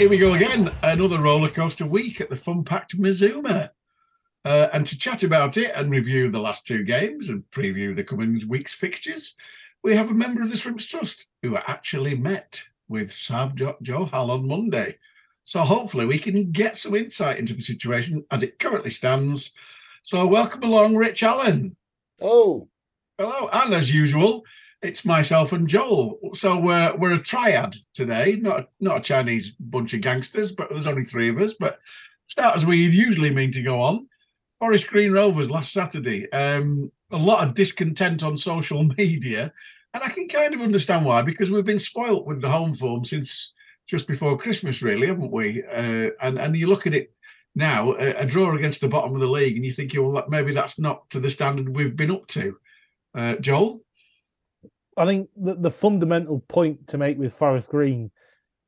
Here we go again. Another roller coaster week at the fun packed Mazuma. Uh, and to chat about it and review the last two games and preview the coming week's fixtures, we have a member of the Shrimps Trust who actually met with Saab jo- Johal on Monday. So hopefully we can get some insight into the situation as it currently stands. So welcome along, Rich Allen. Oh, Hello, and as usual, it's myself and Joel. So we're we're a triad today, not not a Chinese bunch of gangsters, but there's only three of us. But start as we usually mean to go on. Forest Green Rovers last Saturday. Um, a lot of discontent on social media, and I can kind of understand why because we've been spoilt with the home form since just before Christmas, really, haven't we? Uh, and and you look at it now, a, a draw against the bottom of the league, and you think, well, maybe that's not to the standard we've been up to. Uh, Joel. I think the, the fundamental point to make with Forest Green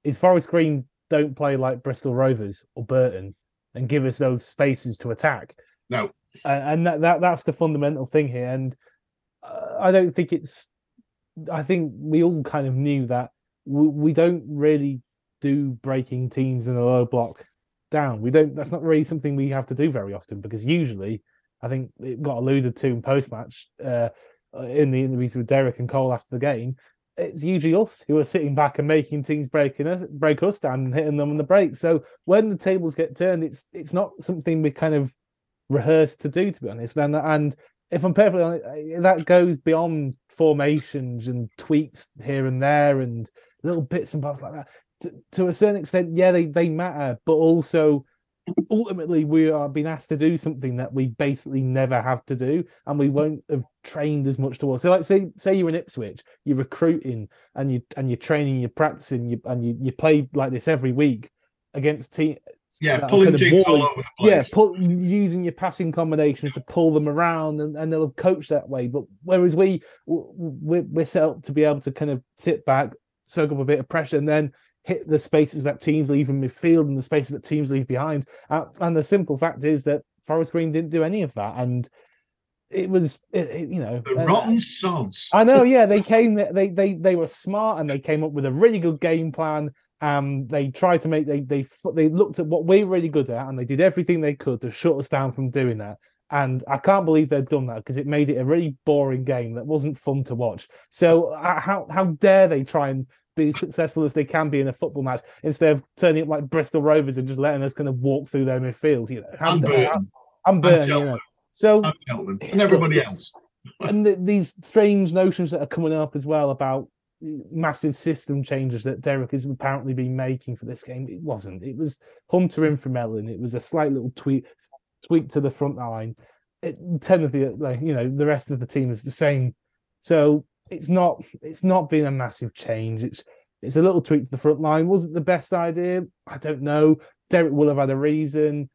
is Forest Green don't play like Bristol Rovers or Burton and give us those spaces to attack. No. Uh, and that, that that's the fundamental thing here. And uh, I don't think it's. I think we all kind of knew that we, we don't really do breaking teams in a low block down. We don't. That's not really something we have to do very often because usually, I think it got alluded to in post match. Uh, uh, in the interviews with Derek and Cole after the game, it's usually us who are sitting back and making teams breaking us, break us down and hitting them on the break. So when the tables get turned, it's it's not something we kind of rehearse to do, to be honest. And and if I'm perfectly honest, uh, that goes beyond formations and tweaks here and there and little bits and bobs like that. To, to a certain extent, yeah, they they matter, but also ultimately we are being asked to do something that we basically never have to do and we won't have trained as much towards so like say say you're in ipswich you're recruiting and you and you're training you're practicing you and you, you play like this every week against team Yeah, pulling kind of all over the place. yeah pull, using your passing combinations to pull them around and, and they'll coach that way but whereas we we're, we're set up to be able to kind of sit back soak up a bit of pressure and then hit the spaces that teams leave in midfield and the spaces that teams leave behind. Uh, and the simple fact is that Forest Green didn't do any of that, and it was, it, it- you know, The uh, rotten sods. I know, yeah, they came, they they they were smart and they came up with a really good game plan. Um, they tried to make they they they looked at what we're really good at, and they did everything they could to shut us down from doing that. And I can't believe they've done that because it made it a really boring game that wasn't fun to watch. So uh, how how dare they try and be as successful as they can be in a football match instead of turning up like Bristol Rovers and just letting us kind of walk through their midfield? You know, dare- Burton. I'm Burton, you know. So and Cheltenham, and everybody else. and th- these strange notions that are coming up as well about massive system changes that Derek has apparently been making for this game. It wasn't. It was Hunter in from Ellen. It was a slight little tweak tweak to the front line. It, ten of the like you know the rest of the team is the same. So it's not it's not been a massive change. It's it's a little tweak to the front line. Was it the best idea? I don't know. Derek will have had a reason.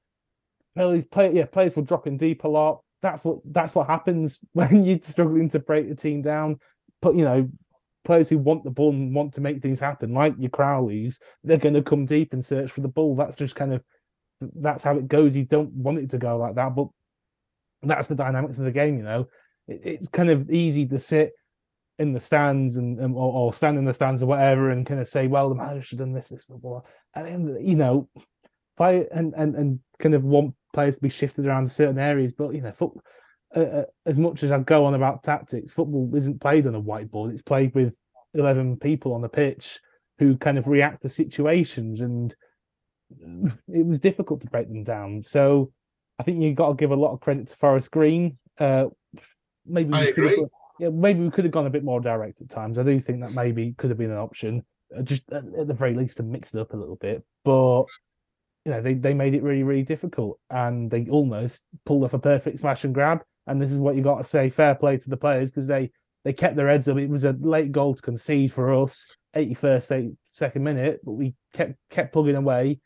Players, play, yeah, players were dropping deep a lot. That's what that's what happens when you're struggling to break the team down. But you know, players who want the ball and want to make things happen, like your Crowleys, they're going to come deep and search for the ball. That's just kind of that's how it goes. You don't want it to go like that, but that's the dynamics of the game. You know, it, it's kind of easy to sit in the stands and, and or, or stand in the stands or whatever and kind of say, well, the manager should have done this, this, blah. And you know, play and, and and kind of want players to be shifted around certain areas. But you know, uh, uh, as much as I go on about tactics, football isn't played on a whiteboard. It's played with eleven people on the pitch who kind of react to situations, and it was difficult to break them down. So I think you've got to give a lot of credit to Forest Green. Uh, maybe I have agree. Yeah, maybe we could have gone a bit more direct at times. I do think that maybe could have been an option, uh, just at, the very least to mix it up a little bit. But you know, they they made it really really difficult, and they almost pulled off a perfect smash and grab. And this is what you got to say: fair play to the players because they they kept their heads up. It was a late goal to concede for us, 81st, 82nd minute, but we kept kept plugging away.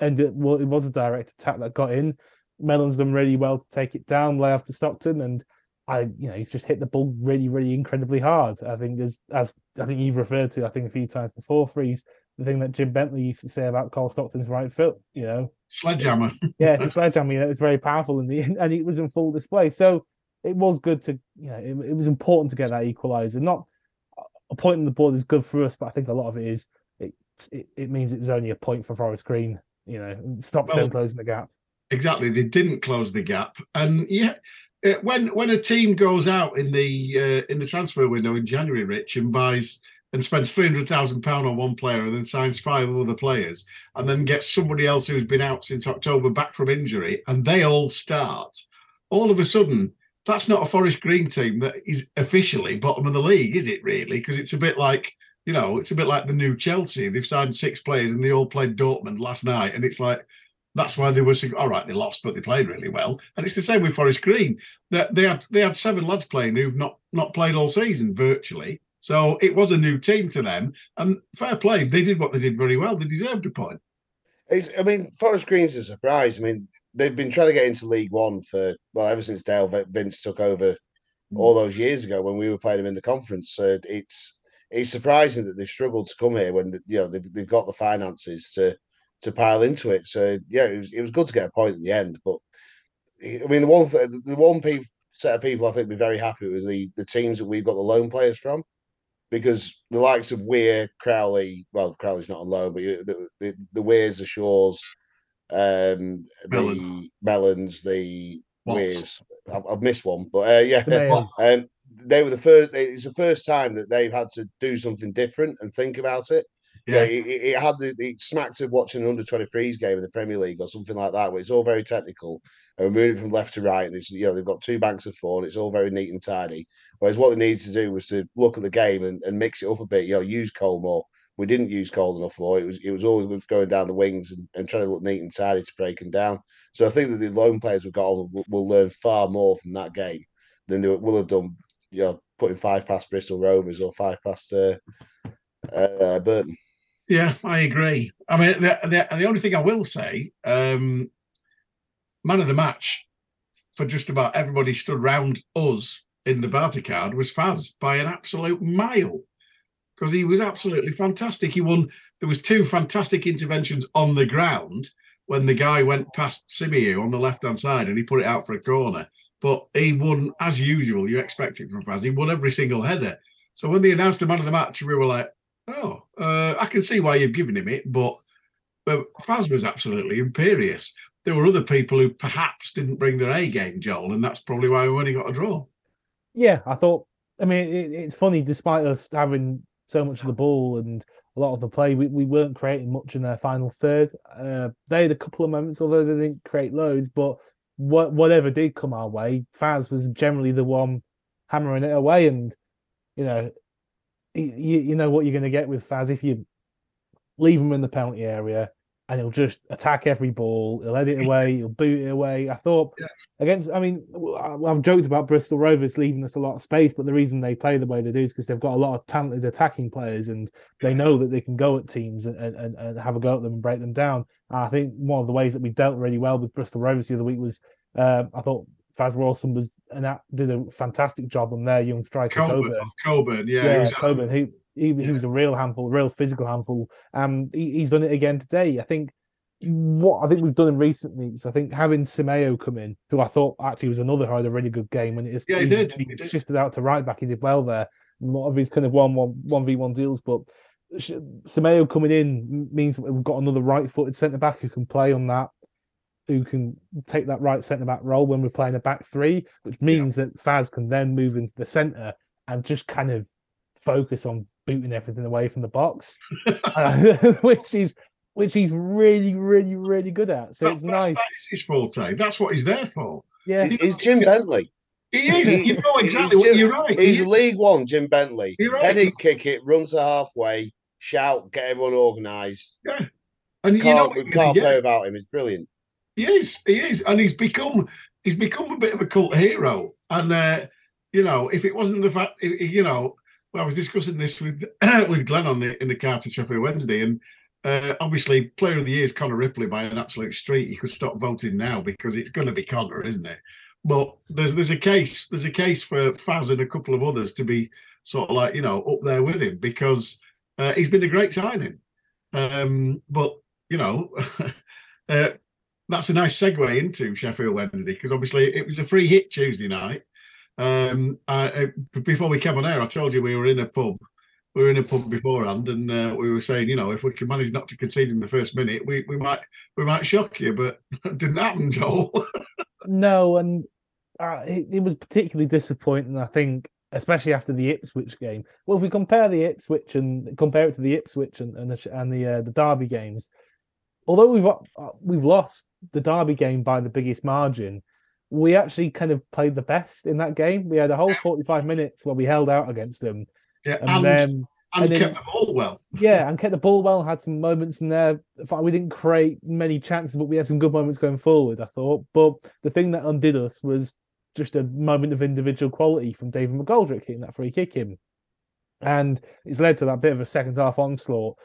And it, well, it was a direct attack that got in. Mellon's done really well to take it down, lay off to Stockton, and I, you know, he's just hit the ball really, really incredibly hard. I think as as I think you've referred to, I think a few times before, Freeze, the thing that Jim Bentley used to say about Cole Stockton's right foot, you know, Sledgehammer. yeah, it's a sledgehammer. You know, it's very powerful in the and it was in full display. So it was good to, you know, it, it was important to get that equaliser. Not a point on the board is good for us, but I think a lot of it is it it, it means it was only a point for Forest Green. You know, it stops Well, them closing the gap. Exactly, they didn't close the gap, and yeah, when when a team goes out in the uh, in the transfer window in January, Rich, and buys and spends three hundred thousand pound on one player, and then signs five other players, and then gets somebody else who's been out since October back from injury, and they all start, all of a sudden. That's not a Forest Green team that is officially bottom of the league, is it really? Because it's a bit like, you know, it's a bit like the new Chelsea. They've signed six players and they all played Dortmund last night. And it's like, that's why they were sig- all right. They lost, but they played really well. And it's the same with Forest Green. That they had they had seven lads playing who've not not played all season virtually. So it was a new team to them. And fair play, they did what they did very well. They deserved a point. It's, I mean, Forest Green's a surprise. I mean, they've been trying to get into League One for well ever since Dale Vince took over mm. all those years ago when we were playing them in the conference. So it's it's surprising that they've struggled to come here when you know they've, they've got the finances to to pile into it. So yeah, it was, it was good to get a point in the end. But I mean, the one th- the one pe- set of people I think we're very happy with the the teams that we've got the loan players from. Because the likes of Weir, Crowley, well, Crowley's not on loan, but the the, the Weirs, the Shores, um, Mellon. the Mellons, the Watts. Weirs. I've, I've missed one, but uh, yeah, um, they were the first. It's the first time that they've had to do something different and think about it. Yeah, it, it had the it smacked of watching an under 23s game in the Premier League or something like that, where it's all very technical and moving from left to right. And it's you know they've got two banks of four and it's all very neat and tidy. Whereas what they needed to do was to look at the game and, and mix it up a bit. You know, use Cole more. We didn't use Cole enough more. It was it was always going down the wings and, and trying to look neat and tidy to break them down. So I think that the lone players we've got on will, will learn far more from that game than they will have done. You know, putting five past Bristol Rovers or five past uh, uh, Burton. Yeah, I agree. I mean, the, the, the only thing I will say, um, man of the match for just about everybody stood round us in the Barty card was Faz by an absolute mile because he was absolutely fantastic. He won. There was two fantastic interventions on the ground when the guy went past Simeon on the left hand side and he put it out for a corner. But he won as usual. You expect it from Faz. He won every single header. So when they announced the man of the match, we were like, "Oh, uh, I can see why you've given him it." But but Faz was absolutely imperious. There were other people who perhaps didn't bring their A game, Joel, and that's probably why we only got a draw. Yeah, I thought. I mean, it, it's funny. Despite us having so much of the ball and a lot of the play, we, we weren't creating much in their final third. Uh, they had a couple of moments, although they didn't create loads. But what whatever did come our way, Faz was generally the one hammering it away. And you know, you you know what you're going to get with Faz if you leave him in the penalty area and he'll just attack every ball. He'll head it away. He'll boot it away. I thought against. I mean, I've joked about Bristol Rovers leaving us a lot of space, but the reason they play the way they do is because they've got a lot of talented attacking players, and they know that they can go at teams and, and, and have a go at them and break them down. And I think one of the ways that we dealt really well with Bristol Rovers the other week was um, I thought Faz Wilson was and that did a fantastic job on their young striker Coburn, Coburn Coburn, yeah, yeah, he was- Coburn, he, he, he Yeah. was a real handful, a real physical handful. Um, he, he's done it again today. I think what I think we've done in recent weeks. I think having Simeo come in, who I thought actually was another who had a really good game when it is Yeah, he did, he did. shifted out to right back. He did well there. A lot of his kind of one one one v one deals, but Simeo coming in means we've got another right-footed centre back who can play on that, who can take that right centre back role when we're playing a back three, which means that Faz can then move into the centre and just kind of focus on booting everything away from the box, uh, which he's which he's really, really, really good at. So That's, it's that's, nice. that is his forte. That's what he's there for. Yeah, He- He's Jim Bentley. He is. You know exactly what Jim- you're right. He's He- League One Jim Bentley. You're right. Head it, kick it, runs to halfway, shout, get everyone organised. Yeah. And you Can't, what we can't gonna play get. without him. It's brilliant. He is. He is, and he's become he's become a bit of a cult hero. And uh, you know, if it wasn't the fact, you know, well, I was discussing this with with Glenn on the in the car to Sheffield Wednesday, and uh, obviously, Player of the Year is Connor Ripley by an absolute street. You could stop voting now because it's going to be Connor, isn't it? But there's there's a case there's a case for Faz and a couple of others to be sort of like you know up there with him because uh, he's been a great signing. Um, but you know, uh, that's a nice segue into Sheffield Wednesday because obviously it was a free hit Tuesday night. Um, I, before we came on air, I told you we were in a pub. We were in a pub beforehand, and uh, we were saying, you know, if we can manage not to concede in the first minute, we, we might we might shock you, but it didn't happen, Joel. No, and uh, it, it was particularly disappointing. I think, especially after the Ipswich game. Well, if we compare the Ipswich and compare it to the Ipswich and and the and the, uh, the Derby games, although we've uh, we've lost the Derby game by the biggest margin, we actually kind of played the best in that game. We had a whole forty five minutes where we held out against them, yeah, and, and, then and, and then- kept the ball well. yeah, and kept the ball well. Had some moments in there. We didn't create many chances, but we had some good moments going forward. I thought, but the thing that undid us was just a moment of individual quality from David McGoldrick hitting that free kick in, and it's led to that bit of a second half onslaught.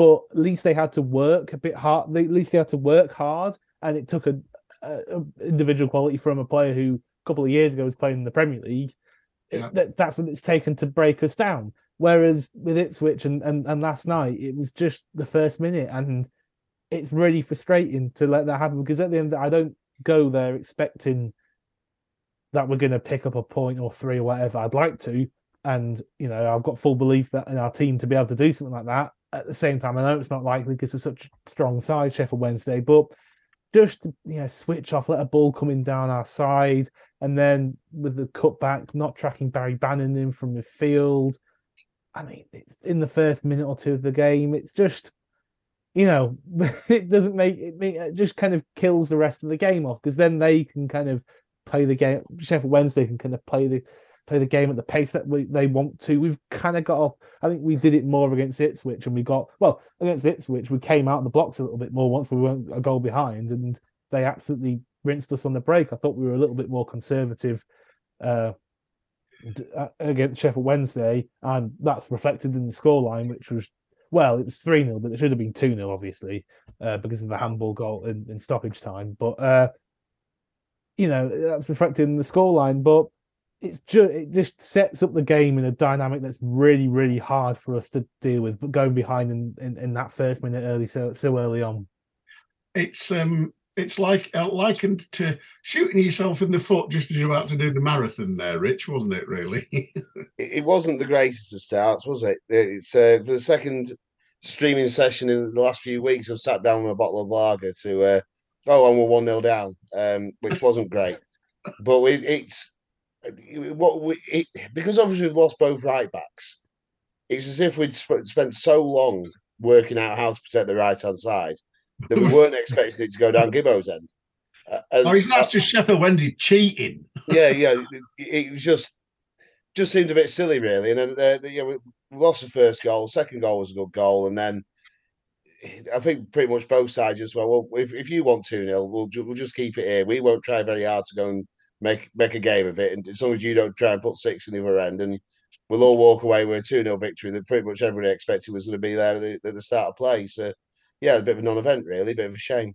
But at least they had to work a bit hard. They, at least they had to work hard, and it took a, a, individual quality from a player who a couple of years ago was playing in the Premier League. It- Yeah. that's that's what it's taken to break us down. Whereas with Ipswich and, and, and last night, it was just the first minute, and it's really frustrating to let that happen because at the end, I don't go there expecting that we're going to pick up a point or three or whatever. I'd like to, and you know, I've got full belief that in our team to be able to do something like that. At the same time, I know it's not likely because it's such a strong side, Sheffield Wednesday, but just you know, switch off, let a ball coming down our side, and then with the cutback, not tracking Barry Bannan in from midfield. I mean, it's in the first minute or two of the game. It's just, you know, it doesn't make it. make- It just kind of kills the rest of the game off because then they can kind of play the game. Sheffield Wednesday can kind of play the play the game at the pace that we, they want to. We've kind of got off. I think we did it more against Ipswich, and we got well against Ipswich. We came out of the blocks a little bit more once we weren't a goal behind, and they absolutely rinsed us on the break. I thought we were a little bit more conservative. Uh, uh, against Sheffield Wednesday, and that's reflected in the scoreline, which was well, it was 3 0, but it should have been 2 0, obviously, uh, because of the handball goal in, in stoppage time. But, uh, you know, that's reflected in the scoreline. But it's just it just sets up the game in a dynamic that's really, really hard for us to deal with. But going behind in, in, in that first minute early, so so early on. It's um, it's like uh, likened to shooting yourself in the foot just as you're about to do the marathon. There, Rich, wasn't it? Really? it, it wasn't the greatest of starts, was it? It's uh, for the second streaming session in the last few weeks. I've sat down with a bottle of lager to uh, oh, and we're one 0 down, um, which wasn't great. but we, it's what we it, because obviously we've lost both right backs. It's as if we'd sp- spent so long working out how to protect the right hand side that we weren't expecting it to go down Gibbo's end. Uh, and- or is that just Sheffield Wednesday cheating? yeah, yeah. It, it was just just seemed a bit silly, really. And then uh, the- yeah, we we lost the first goal. Second goal was a good goal, and then I think pretty much both sides just well, well if, if you want two 0 we'll ju- we'll just keep it here. We won't try very hard to go and make make a game of it, and as long as you don't try and put six in the other end, and we'll all walk away with a two 0 victory that pretty much everybody expected was going to be there at the, at the start of play. So yeah, a bit of a non-event, really, a bit of a shame.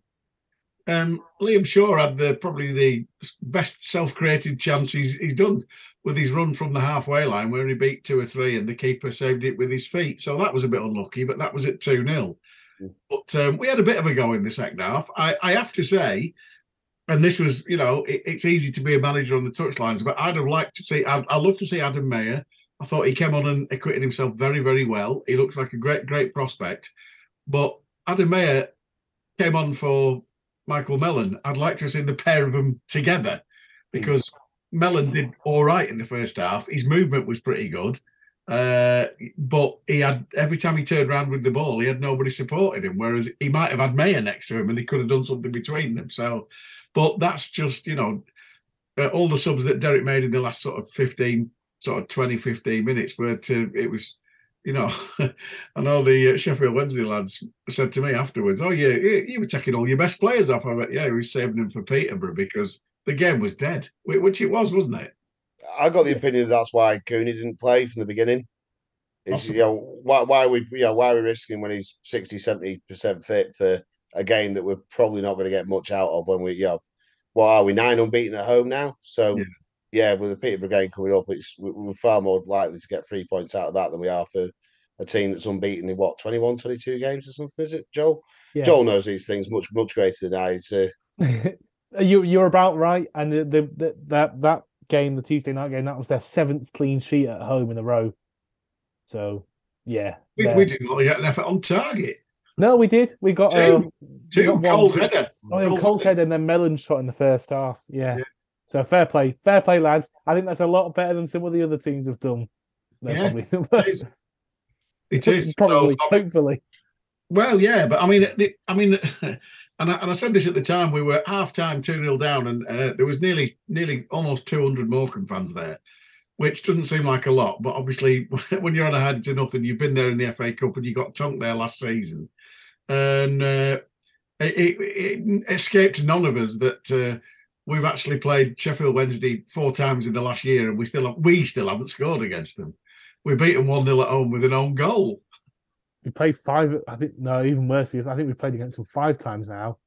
Um, Liam Shaw had the probably the best self-created chance he's, he's done with his run from the halfway line where he beat two or three and the keeper saved it with his feet. So that was a bit unlucky, but that was at 2 0. Mm. But um, we had a bit of a go in the second half. I, I have to say, and this was, you know, it, it's easy to be a manager on the touchlines, but I'd have liked to see, I'd, I'd love to see Adam Mayor. I thought he came on and acquitted himself very, very well. He looks like a great, great prospect. But Adam Mayor came on for Michael Mellon. I'd like to have seen the pair of them together because Mellon did all right in the first half. His movement was pretty good. Uh, but he had every time he turned around with the ball, he had nobody supporting him. Whereas he might have had Mayor next to him and he could have done something between them. So, but that's just, you know, uh, all the subs that Derek made in the last sort of 15, sort of 20, 15 minutes were to, it was, you know, I know the uh, Sheffield Wednesday lads said to me afterwards, "Oh, yeah, you, you were taking all your best players off." I went, "Yeah, he was saving them for Peterborough because the game was dead, which it was, wasn't it?" I got the opinion that's why Cooney didn't play from the beginning. Is you know why why are we you know why are we risking when he's 60 70 percent fit for a game that we're probably not going to get much out of when we you know what are we nine unbeaten at home now so Yeah. yeah, with the Peterborough game coming up it's we- we're far more likely to get three points out of that than we are for a team that's unbeaten in what 21 22 games or something is it Joel Yeah. Joel knows these things much much greater than I it's, uh, you you're about right, and the, the, the that that game, the Tuesday night game, that was their seventh clean sheet at home in a row. So yeah, We, they're- we didn't get an effort on target. No, we did. We got Two. um, we Two got one- header. Oh, yeah, Cold Colts header. head and then Mellon shot in the first half. Yeah. Yeah. So fair play, fair play, lads. I think that's a lot better than some of the other teams have done. They're Yeah, probably, It is. It is. probably, So, hopefully. Well, yeah, but I mean, the, I mean, and I, and I said this at the time. We were half time two 0 down, and uh, there was nearly, nearly almost two hundred Morecambe fans there, which doesn't seem like a lot. But obviously, when you're on a head to nothing, you've been there in the FA Cup, and you got tonked there last season, and uh, it, it, escaped none of us that uh, we've actually played Sheffield Wednesday four times in the last year, and we still have, we still haven't scored against them. We beat them one 0 at home with an own goal. We played five. I think no, even worse. we- I think we've played against them five times now.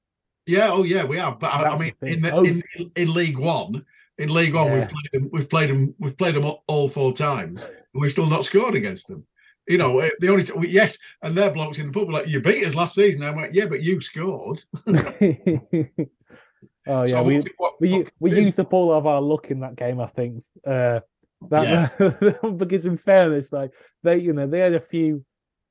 Yeah, oh yeah, we have. But I, I That's the mean, in, the, Oh. in in League One, in League One, we've played them. We've played them. We've played them all, all four times, and we've still not scored against them. You know, eh, the only t- yes, and their blokes in the pub were like, "You beat us last season." I went, "Yeah, but you scored." oh yeah, So we what- what- we what we used up all of our luck in that game. I think. Uh, that because in fairness, like they, you know, they had a few.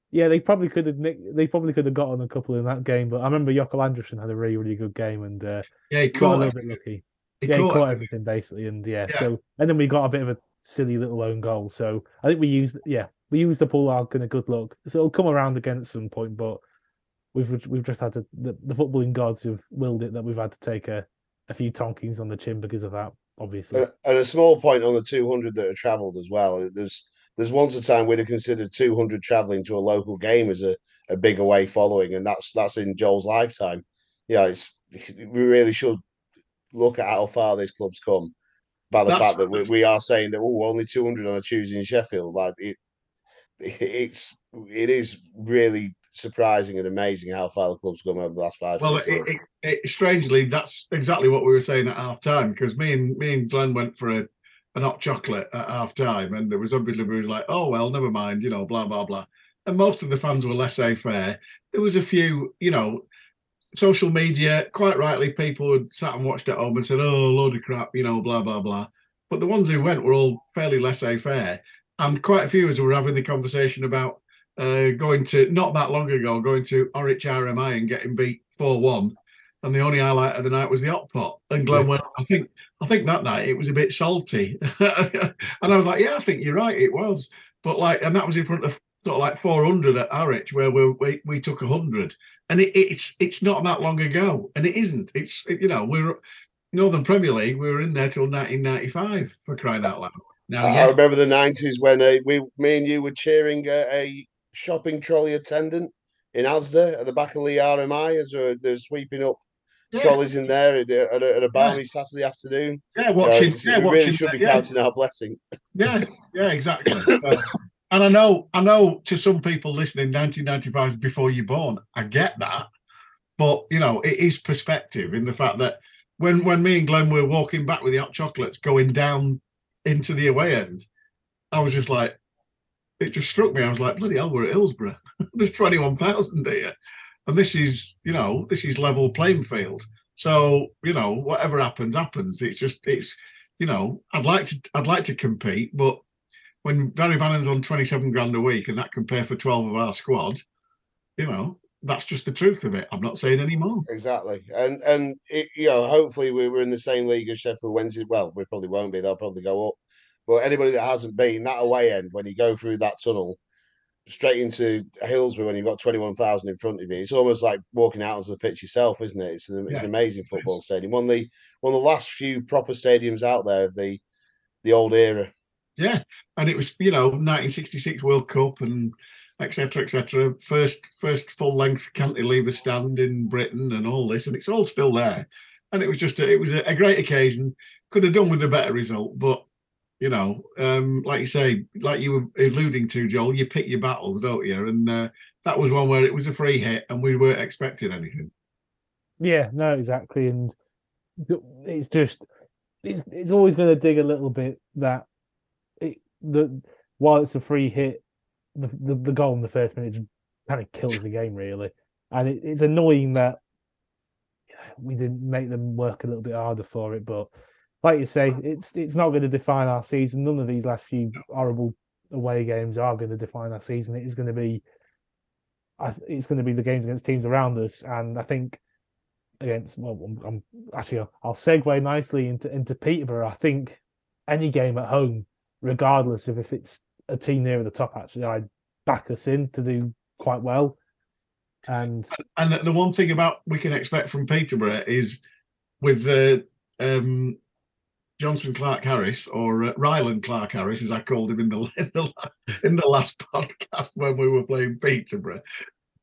Yeah, they probably could have nicked, they probably could have got on a couple in that game, but I remember Jokull Andersson had a really, really good game and uh, Yeah, he got a caught. little bit lucky. He yeah, he caught caught everything basically, and yeah, Yeah. so and then we got a bit of a silly little own goal. So I think we used, yeah, we used the all our kind of good luck. So it'll come around again at some point, but we've we've just had to the, the footballing gods have willed it that we've had to take a, a few tonkings on the chin because of that. Obviously, And, and a small point on the 200 that have travelled as well. There's there's once a time we'd have considered 200 travelling to a local game as a, a big away following, and that's that's in Joel's lifetime. Yeah, it's we really should look at how far this club's come by the That's fact that we, we are saying that oh only 200 on a Tuesday in Sheffield. Like it, it's it is really surprising and amazing how far the club's come over the last five Well, it, years. it, it, strangely, that's exactly what we were saying at half time because me and me and Glenn went for a an hot chocolate at half time, and there was obviously who was like, oh well, never mind, you know, blah blah blah. And most of the fans were laissez faire. There was a few, you know, social media, quite rightly, people had sat and watched at home and said, oh, load of crap, you know, blah blah blah. But the ones who went were all fairly laissez faire, and quite a few of us were having the conversation about uh, going to not that long ago, going to Horwich RMI and getting beat four one, and the only highlight of the night was the hot pot. And Glenn went, I think, I think that night it was a bit salty, and I was like, yeah, I think you're right, it was. But like, and that was in front of sort of like 400 at Horwich, where we we, we took 100, and it, it's it's not that long ago, and it isn't. It's you know we're Northern Premier League, we were in there till 1995 for crying out loud. Now, I- I remember the nineties when uh, we, me and you were cheering a, a shopping trolley attendant in Asda at the back of the RMI as they're, they're sweeping up yeah, trolleys in there at a, at a, at a balmy Saturday afternoon. yeah, Uh, watching, it's- yeah, we watching, really should be yeah. counting our blessings. Yeah, yeah, exactly. And I know, I know, to some people listening, 1995 is before you're born. I get that, but you know, it is perspective in the fact that when when me and Glenn were walking back with the hot chocolates going down into the away end, I was just like, it just struck me. I was like, bloody hell, we're at Hillsborough. There's 21,000 here, and this is, you know, this is level playing field. So you know, whatever happens, happens. It's just, it's, you know, I'd like to, I'd like to compete, but when Barry Bannan's on 27 grand a week and that can pay for 12 of our squad, you know, that's just the truth of it. I'm not saying any more. Exactly, and and it, you know, hopefully we were in the same league as Sheffield Wednesday. Well, we probably won't be. They'll probably go up. But anybody that hasn't been that away end, when you go through that tunnel straight into Hillsborough, when you've got twenty one thousand in front of you, it's almost like walking out onto the pitch yourself, isn't it? It's an, it's Yeah. an amazing football stadium. One of the one of the last few proper stadiums out there of the the old era. Yeah. And it was, you know, 1966 World Cup and etc. etc. First, first full length cantilever stand in Britain and all this, and it's all still there. And it was just, a, it was a, a great occasion. Could have done with a better result, but You know, um, like you say, like you were alluding to, Joel, you pick your battles, don't you? And uh, that was one where it was a free hit, and we weren't expecting anything. Yeah, no, exactly, and it's just it's it's always going to dig a little bit that the while it's a free hit, the the, the goal in the first minute kind of kills the game really, and it, it's annoying that we didn't make them work a little bit harder for it. But like you say, it's it's not going to define our season. None of these last few horrible away games are going to define our season. It is going to be, it's going to be the games against teams around us, and I think against well, I'm, I'm actually I'll, I'll segue nicely into into Peterborough. I think any game at home, regardless of if it's a team near the top, actually, I'd back us in to do quite well. And and the one thing about we can expect from Peterborough is with the um, Jonson Clarke-Harris or uh, Ryland Clark Harris, as I called him in the in the, in the last podcast when we were playing Peterborough.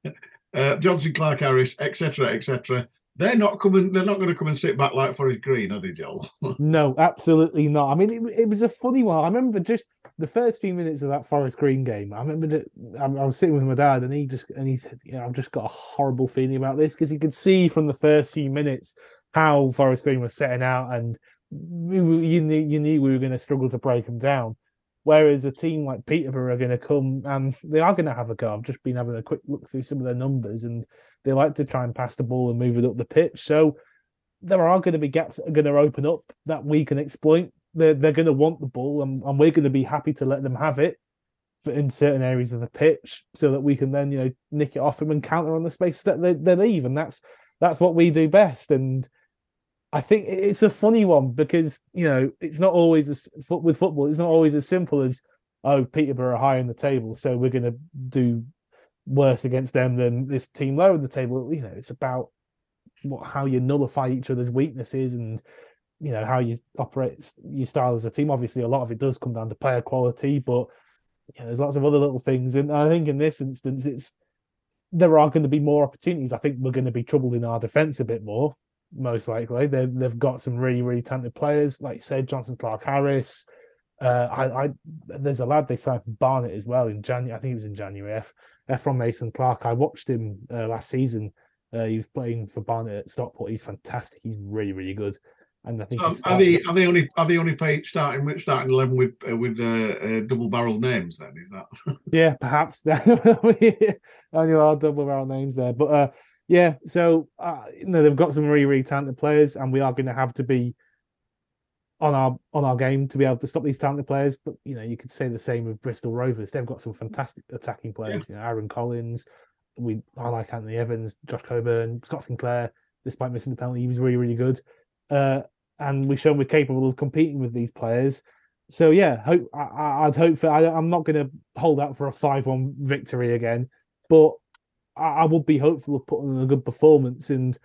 Uh, Jonson Clarke-Harris, etc., etc. They're not coming. They're not going to come and sit back like Forest Green, are they, Joel? no, absolutely not. I mean, it, it was a funny one. I remember just the first few minutes of that Forest Green game. I remember that I, was sitting with my dad, and he just and he said, "You know, I've just got a horrible feeling about this because you could see from the first few minutes how Forest Green was setting out, and you knew you knew we were going to struggle to break them down." Whereas a team like Peterborough are going to come and they are going to have a go. I've just been having a quick look through some of their numbers, and they like to try and pass the ball and move it up the pitch. So there are going to be gaps that are going to open up that we can exploit. They're, they're going to want the ball, and, and we're going to be happy to let them have it in certain areas of the pitch, so that we can then you know nick it off them and counter on the space that they, they leave, and that's that's what we do best. And I think it's a funny one because you know it's not always as with football. It's not always as simple as oh Peterborough are high in the table, so we're going to do worse against them than this team lower in the table. You know, it's about what how you nullify each other's weaknesses and you know how you operate your style as a team. Obviously, a lot of it does come down to player quality, but you know, there's lots of other little things. And I think in this instance, it's there are going to be more opportunities. I think we're going to be troubled in our defence a bit more, most likely. They've they've got some really really talented players, like you said, Jonson Clarke-Harris. Uh, I, I there's a lad they signed from Barnet as well in January. I think he was in January. F, from Mason Clark. I watched him uh, last season. Uh, he was playing for Barnet at Stockport. He's fantastic. He's really really good. And I think um, are they are they only are they only starting with starting eleven with uh, with uh, uh, double barrel names? Then is that? yeah, perhaps only are double barrel names there, but uh, yeah. So uh, you know they've got some really really talented players, and we are going to have to be on our on our game to be able to stop these talented players. But you know, you could say the same with Bristol Rovers. They've got some fantastic attacking players. Yeah. You know, Aaron Collins. We I like Anthony Evans, Josh Coburn, Scott Sinclair. Despite missing the penalty, he was really really good. Uh, and we've shown we're capable of competing with these players. So yeah, hope I, would hope for. I, am not going to hold out for a five-one victory again, but I, I would be hopeful of putting in a good performance. And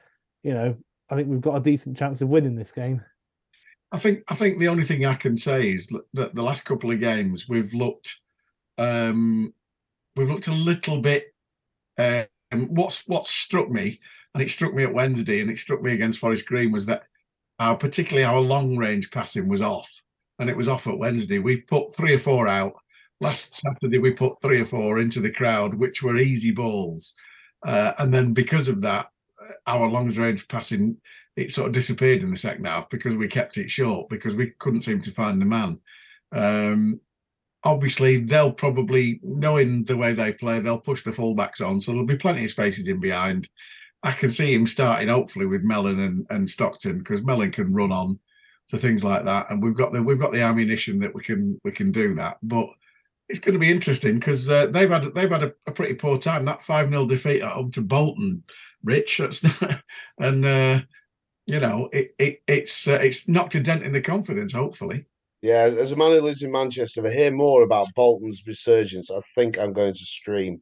you know, I think we've got a decent chance of winning this game. I think I think the only thing I can say is that the last couple of games we've looked um, we've looked a little bit. Uh, what's what struck me, and it struck me at Wednesday, and it struck me against Forest Green, was that our particularly our long range passing was off, and it was off at Wednesday. We put three or four out last Saturday. We put three or four into the crowd, which were easy balls, uh, and then because of that, our long range passing it sort of disappeared in the second half because we kept it short because we couldn't seem to find the man. Um, obviously, they'll probably, knowing the way they play, they'll push the fullbacks on, so there'll be plenty of spaces in behind. I can see him starting hopefully with Mellon and, and Stockton because Mellon can run on to things like that, and we've got the we've got the ammunition that we can we can do that. But it's going to be interesting because uh, they've had they've had a, a, pretty poor time. That five 0 defeat at home to Bolton, Rich. That's not, and uh, you know, it, it it's uh, it's knocked a dent in the confidence. Hopefully, yeah. As a man who lives in Manchester, if I hear more about Bolton's resurgence, I think I'm going to stream.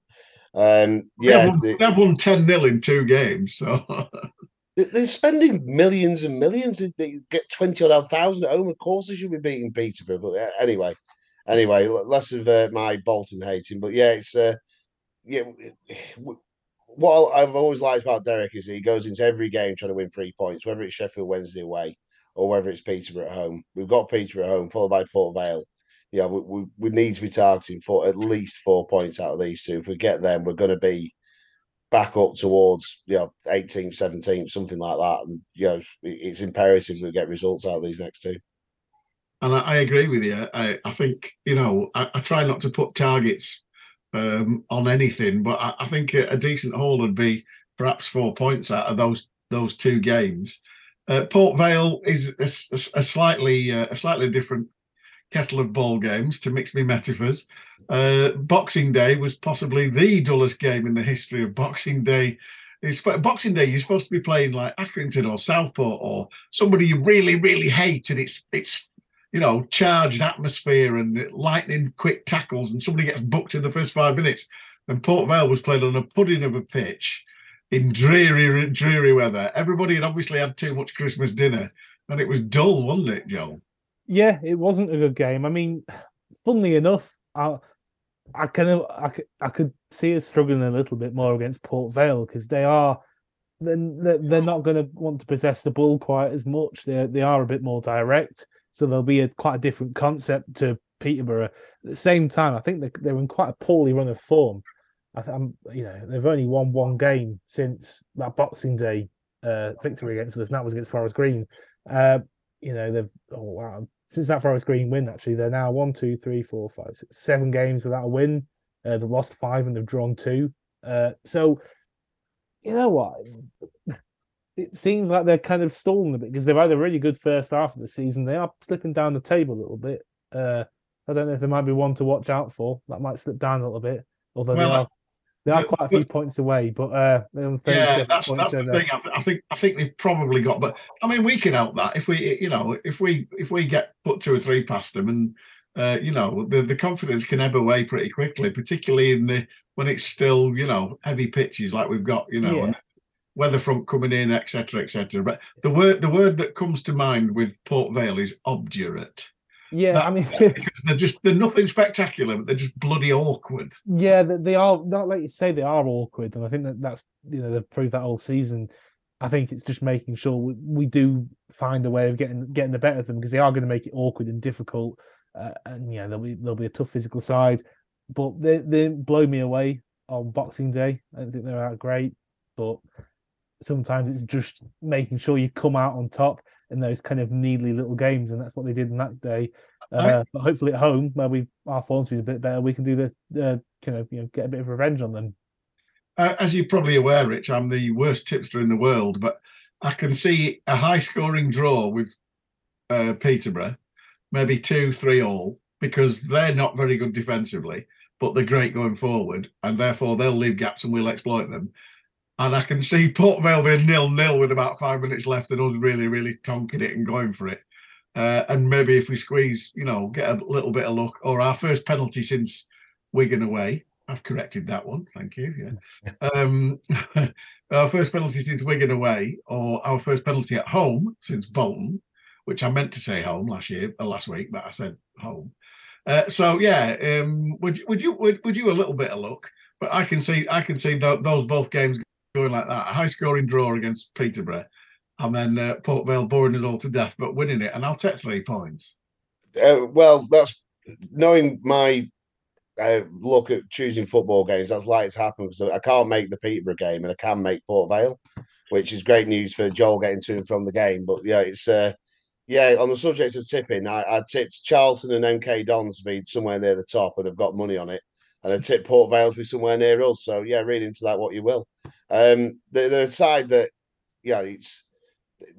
Um, yeah, they've won, ten 0 in two games, so. They're spending millions and millions. They get twenty odd thousand at home. Of course, they should be beating Peterborough. But uh, anyway, anyway, less of uh, my Bolton hating. But yeah, it's uh, yeah what I've always liked about Derek is he goes into every game trying to win three points, whether it's Sheffield Wednesday away or whether it's Peterborough at home. We've got Peterborough at home, followed by Port Vale. Yeah, we, we, we need to be targeting for at least four points out of these two. If we get them, we're going to be back up towards you know 18th, 17th, something like that. And you know, it's imperative we get results out of these next two. And I, I agree with you. I, I think you know I, I try not to put targets um, on anything, but I, think a, a, decent haul would be perhaps four points out of those those two games. Uh, Port Vale is a, a, a slightly uh, a slightly different kettle of ball games to mix me metaphors. Uh, Boxing Day was possibly the dullest game in the history of Boxing Day. It's Boxing Day. You're supposed to be playing like Accrington or Southport or somebody you really, really hate, and it's it's you know charged atmosphere and lightning quick tackles, and somebody gets booked in the first five minutes. And Port Vale was played on a pudding of a pitch in dreary, dreary weather. Everybody had obviously had too much Christmas dinner, and it was dull, wasn't it, Joel? Yeah, it wasn't a good game. I mean, funnily enough, I I of I could, I could see us struggling a little bit more against Port Vale because they are then they're, they're not going to want to possess the ball quite as much. They they are a bit more direct, so there'll be a quite a different concept to Peterborough. At the same time, I think they're, they're in quite a poorly run of form. I am you know they've only won one game since that Boxing Day uh, victory against us, and that was against Forest Green. Uh, you know they've oh wow since that Forest Green win, actually, they're now one, two, three, four, five, six, seven games without a win. Uh, they've lost five and they've drawn two. Uh, so, you know what? It seems like they're kind of stalling a bit because they've had a really good first half of the season. They are slipping down the table a little bit. Uh, I don't know if there might be one to watch out for. That might slip down a little bit. Although well, they are they are quite a few points away, but uh, yeah, that's that's the thing. I, th- I, think I think they've probably got, but I mean, we can help that if we, you know, if we if we get put two or three past them, and uh, you know, the the confidence can ebb away pretty quickly, particularly in the when it's still, you know, heavy pitches like we've got, you know, yeah. Weather front coming in, etc., etc. But the word the word that comes to mind with Port Vale is obdurate. Yeah, that, I mean, they're just they're nothing spectacular, but they're just bloody awkward. Yeah, they are not like you say they are awkward, and I think that that's you know they've proved that all season. I think it's just making sure we, we do find a way of getting getting the better of them because they are going to make it awkward and difficult, uh, and yeah, there'll be there'll be a tough physical side, but they they blow me away on Boxing Day. I don't think they're out great, but sometimes it's just making sure you come out on top in those kind of needly little games, and that's what they did in that day. Uh, but hopefully at home, where we our form's been a bit better, we can do the uh, kind of you know get a bit of revenge on them. Uh, as you're probably aware, Rich, I'm the worst tipster in the world, but I can see a high scoring draw with uh, Peterborough, maybe two, three all, because they're not very good defensively, but they're great going forward, and therefore they'll leave gaps and we'll exploit them. And I can see Port Vale being nil nil with about five minutes left and us really, really tonking it and going for it. Uh, and maybe if we squeeze, you know, get a little bit of luck, or our first penalty since Wigan away. I've corrected that one. Thank you. Yeah. Um, our first penalty since Wigan away, or our first penalty at home since Bolton, which I meant to say home last year, uh, last week, but I said home. Uh, so yeah, um, would would you would, would you a little bit of luck? But I can see I can see th- those both games going like that. A high scoring draw against Peterborough, and then uh, Port Vale boring it all to death, but winning it. And I'll take three points. Uh, well, that's knowing my uh, look at choosing football games. That's likely to happen because I can't make the Peterborough game and I can make Port Vale, which is great news for Joel getting to and from the game. But yeah, it's. Uh, yeah, on the subject of tipping, I, I tipped Charlton and MK Dons to be somewhere near the top and I've got money on it and I tip Port Vale be somewhere near us. So yeah, read into that what you will. Um, the the side that yeah, it's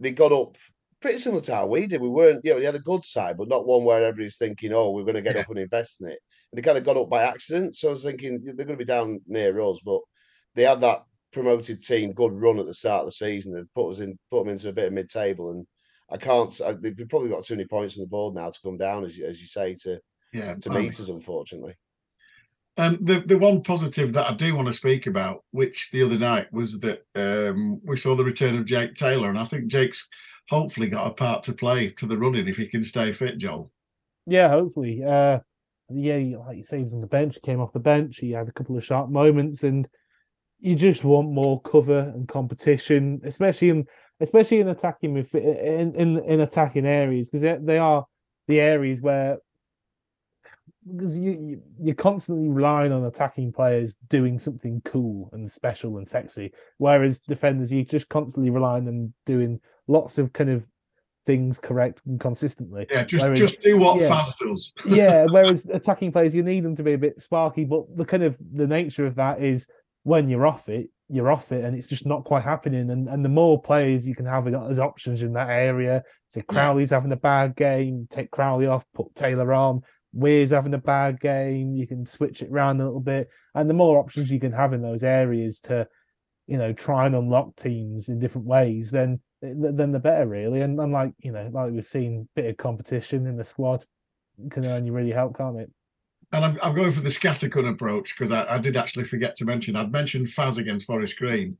they got up pretty similar to how we did. We weren't, you know, they had a good side, but not one where everybody's thinking, oh, we're going to get yeah. up and invest in it. And they kind of got up by accident. So I was thinking they're going to be down near us, but they had that promoted team good run at the start of the season and put us in, put them into a bit of mid table. And I can't, I, they've probably got too many points on the board now to come down, as you, as you say, to yeah, to meet us, unfortunately. Um, the the one positive that I do want to speak about, which the other night was that um, we saw the return of Jake Taylor, and I think Jake's hopefully got a part to play to the running if he can stay fit, Joel. Yeah, hopefully. Uh, yeah, like you say, he was on the bench, came off the bench, he had a couple of sharp moments, and you just want more cover and competition, especially in especially in attacking in in, in attacking areas because they are the areas where because you, you you're constantly relying on attacking players doing something cool and special and sexy, whereas defenders you just constantly relying on them doing lots of kind of things correct and consistently. Yeah, just Whereas- just do what yeah. Faz does. yeah, whereas attacking players, you need them to be a bit sparky, but the kind of the nature of that is when you're off it, you're off it, and it's just not quite happening. And and the more players you can have as options in that area, so Crowley's having a bad game, take Crowley off, put Taylor on. Weir's having a bad game, you can switch it around a little bit, and the more options you can have in those areas to, you know, try and unlock teams in different ways, then then the better, really. And, and like you know, like we've seen, bit of competition in the squad can only really help, can't it? And I'm, I'm going for the scattergun approach because I, I did actually forget to mention I'd mentioned Faz against Forest Green,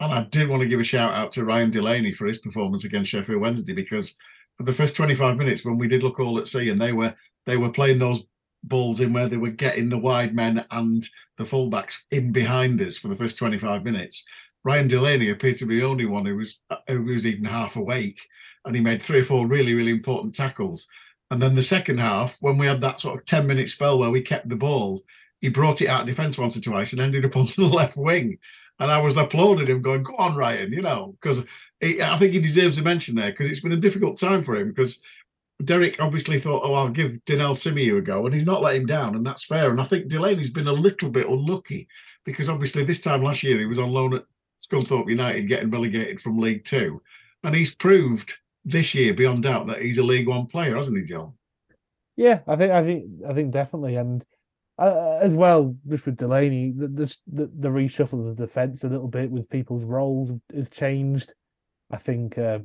and I did want to give a shout out to Ryan Delaney for his performance against Sheffield Wednesday because the first 25 minutes when we did look all at sea and they were they were playing those balls in where they were getting the wide men and the fullbacks in behind us for the first 25 minutes. Ryan Delaney appeared to be the only one who was uh, who was even half awake, and he made three or four really really important tackles. And then the second half, when we had that sort of 10 minute spell where we kept the ball, he brought it out of defence once or twice and ended up on the left wing. And I was applauding him, going, "Go on, Ryan!" You know, because I think he deserves a mention there because it's been a difficult time for him because Derek obviously thought, "Oh, I'll give Dynel Simeu a go," and he's not let him down, and that's fair. And I think Delaney's been a little bit unlucky because obviously this time last year he was on loan at Scunthorpe United, getting relegated from League Two, and he's proved this year beyond doubt that he's a League One player, hasn't he, John? Yeah, I think I think I think definitely, and uh, as well, just with Delaney, the the the reshuffle of the defence a little bit with people's roles has changed. I think uh,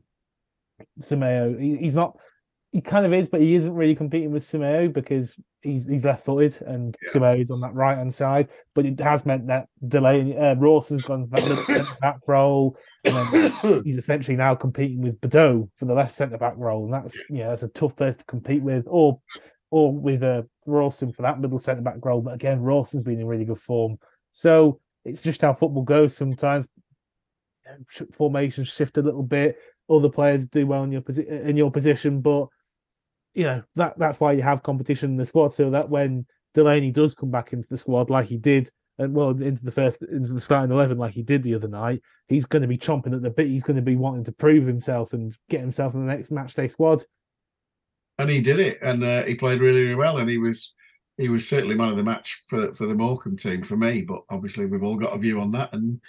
Simeu, he, he's not. He kind of is, but he isn't really competing with Simeu because he's he's left-footed and Yeah. Simeu is on that right-hand side. But it has meant that Delaney, uh, Rawson's gone for that centre-back role, and then he's essentially now competing with Bedeau for the left centre back role, and that's yeah, that's a tough person to compete with, or or with uh, Rawson for that middle centre back role. But again, Rawson's been in really good form, so it's just how football goes. Sometimes formations shift a little bit, other players do well in your in your position, but you know that that's why you have competition in the squad, so that when Delaney does come back into the squad like he did. And well, into the first, into the starting eleven, like he did the other night, he's going to be chomping at the bit. He's going to be wanting to prove himself and get himself in the next match day squad. and he did it, and uh, he played really, really well, and he was he was certainly man of the match for for the Morecambe team for me. But obviously, we've all got a view on that, and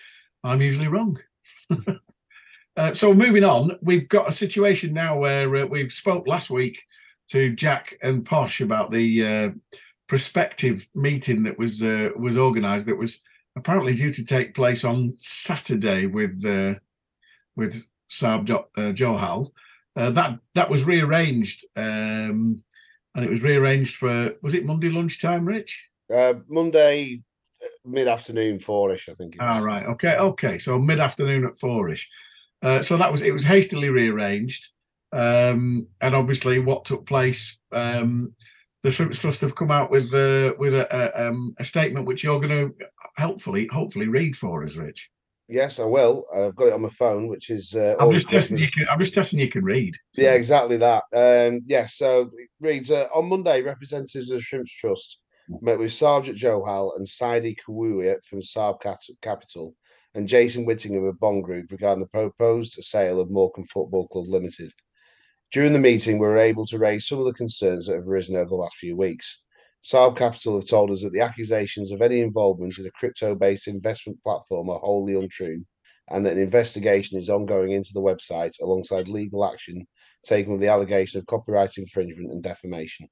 I'm usually wrong. uh, so moving on, we've got a situation now where uh, we spoke last week to Jack and Posh about the uh, prospective meeting that was uh, was organised that was apparently due to take place on Saturday with uh, with Saab jo- uh, Johal. Uh, that that was rearranged, um, and it was rearranged for was it Monday lunchtime, Rich? Uh, Monday mid afternoon, four-ish, I think. It Ah, right. Okay. Okay. So mid afternoon at fourish. Uh, so that was it. Was hastily rearranged, um, and obviously what took place. Um, the Shrimps Trust have come out with uh, with a, a, um, a statement which you're going to helpfully hopefully read for us, Rich. Yes, I will. I've got it on my phone, which is. Uh, I'm just testing you. Can, I'm just testing you can read. So- Yeah, exactly that. Um, yeah, so it reads uh, on Monday, representatives of the Shrimps Trust met with Sarvjot Johal and Saidi Kawuya from Saab Capital and Jason Whittingham of Bond Group regarding the proposed sale of Morecambe Football Club Limited. During the meeting, we were able to raise some of the concerns that have arisen over the last few weeks. Saab Capital have told us that the accusations of any involvement in a crypto based investment platform are wholly untrue and that an investigation is ongoing into the website alongside legal action taken with the allegation of copyright infringement and defamation.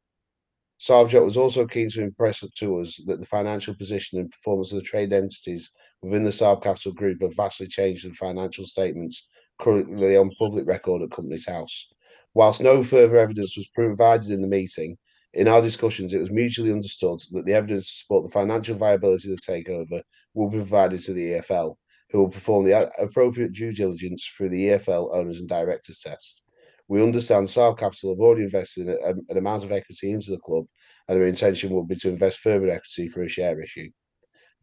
Sarvjot was also keen to impress to us that the financial position and performance of the trade entities within the Saab Capital Group have vastly changed the financial statements currently on public record at Companies House. Whilst no further evidence was provided in the meeting, in our discussions it was mutually understood that the evidence to support the financial viability of the takeover will be provided to the EFL, who will perform the appropriate due diligence through the EFL owners and directors test. We understand Saab Capital have already invested an amount of equity into the club, and their intention will be to invest further equity for a share issue.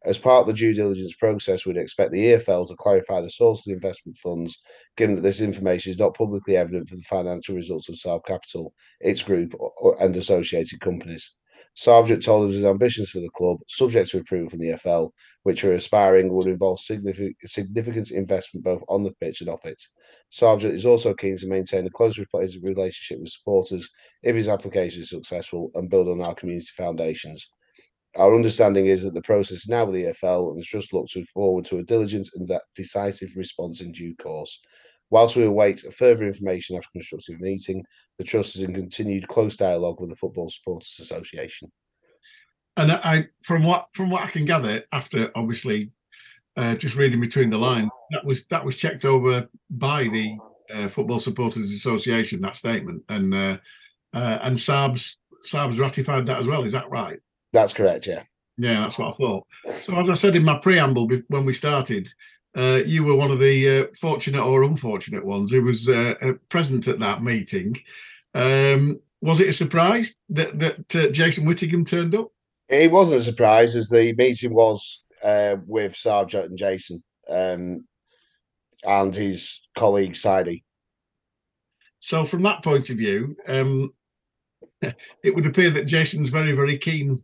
As part of the due diligence process, we'd expect the EFL to clarify the source of the investment funds, given that this information is not publicly evident for the financial results of Saab Capital, its group, and associated companies. Sarvjot told us his ambitions for the club, subject to approval from the FL, which are aspiring, would involve significant investment both on the pitch and off it. Sarvjot is also keen to maintain a close relationship with supporters if his application is successful and build on our community foundations. Our understanding is that the process is now with the EFL and the trust looks forward to a diligent and decisive response in due course. Whilst we await further information after constructive meeting, the trust is in continued close dialogue with the Football Supporters Association. And I, from what from what I can gather, after obviously uh, just reading between the lines, that was that was checked over by the uh, Football Supporters Association. That statement, and uh, uh, and Saab's Saab's ratified that as well. Is that right? That's correct. Yeah. Yeah, that's what I thought. So as I said in my preamble when we started, uh, you were one of the uh, fortunate or unfortunate ones who was uh, uh present at that meeting. Um, was it a surprise that that uh, Jason Whittingham turned up? It wasn't a surprise, as the meeting was uh, with Sarvjot and Jason um, and his colleague Sidey. So, from that point of view, um, it would appear that Jason's very, very keen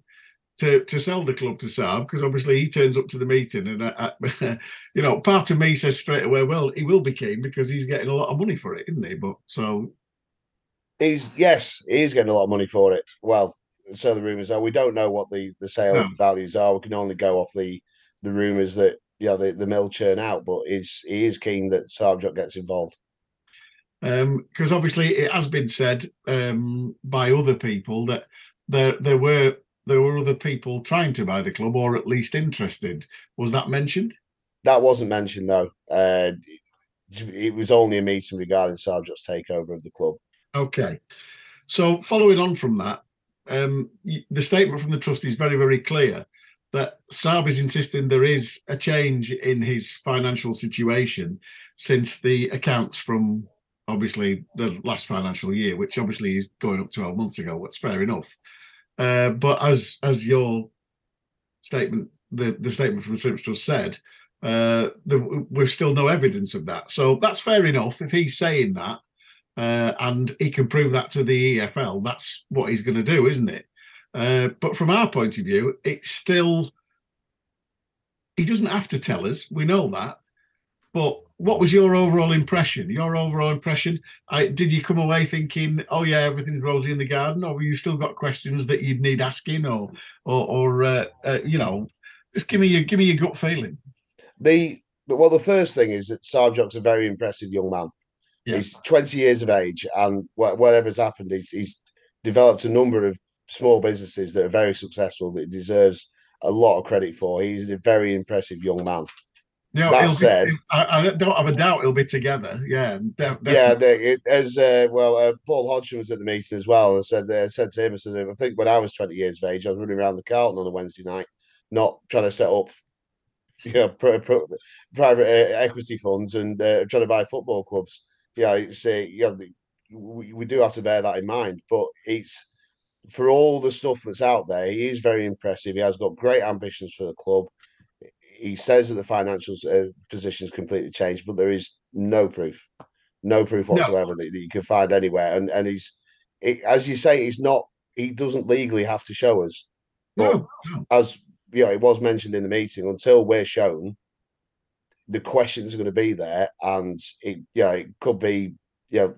to to sell the club to Saab because obviously he turns up to the meeting and I, I, you know part of me says straight away, well, he will be keen because he's getting a lot of money for it, isn't he? But so he's yes, he is getting a lot of money for it. Well, so the rumors are. We don't know what the the sale no. values are. We can only go off the the rumors that yeah you know, the, the mill churn out. But he's he is keen that Sarvjot gets involved because um, obviously it has been said um, by other people that there there were there were other people trying to buy the club or at least interested. Was that mentioned? That wasn't mentioned, though. Uh, it was only a meeting regarding Sarvjot's takeover of the club. Okay. So, following on from that, um, the statement from the trust is very, very clear that Saab is insisting there is a change in his financial situation since the accounts from obviously the last financial year, which obviously is going up 12 months ago. That's fair enough. Uh, but as as your statement, the, the statement from Shrimps Trust said, uh, the, we've still no evidence of that. So that's fair enough. If he's saying that uh, and he can prove that to the EFL, that's what he's going to do, isn't it? Uh, but from our point of view, it's still, he doesn't have to tell us. We know that. But what was your overall impression? Your overall impression? I, did you come away thinking, "Oh yeah, everything's rosy in the garden," or were you still got questions that you'd need asking, or, or, or uh, uh, you know, just give me your give me your gut feeling. The well, the first thing is that Sarvjot's a very impressive young man. Yeah. He's 20 years of age, and whatever's happened, he's, he's developed a number of small businesses that are very successful that he deserves a lot of credit for. He's a very impressive young man. No, that said, be, I, I, don't have a doubt he'll be together. Yeah, definitely. yeah. They, as uh, well, uh, Paul Hodgson was at the meeting as well, and said uh, said to him, I said, I think when I was twenty years of age, I was running around the Carlton on a Wednesday night, not trying to set up, you know, pro, pro, private uh, equity funds and uh, trying to buy football clubs. Yeah, it's you know, we, we do have to bear that in mind, but it's for all the stuff that's out there, he is very impressive. He has got great ambitions for the club he says that the financial uh, position is completely changed, but there is no proof, no proof whatsoever no. that, that, you can find anywhere. And and he's, it, as you say, he's not. He doesn't legally have to show us. But no, no. as you know, it was mentioned in the meeting, until we're shown, the questions are going to be there, and it yeah, it could be you know,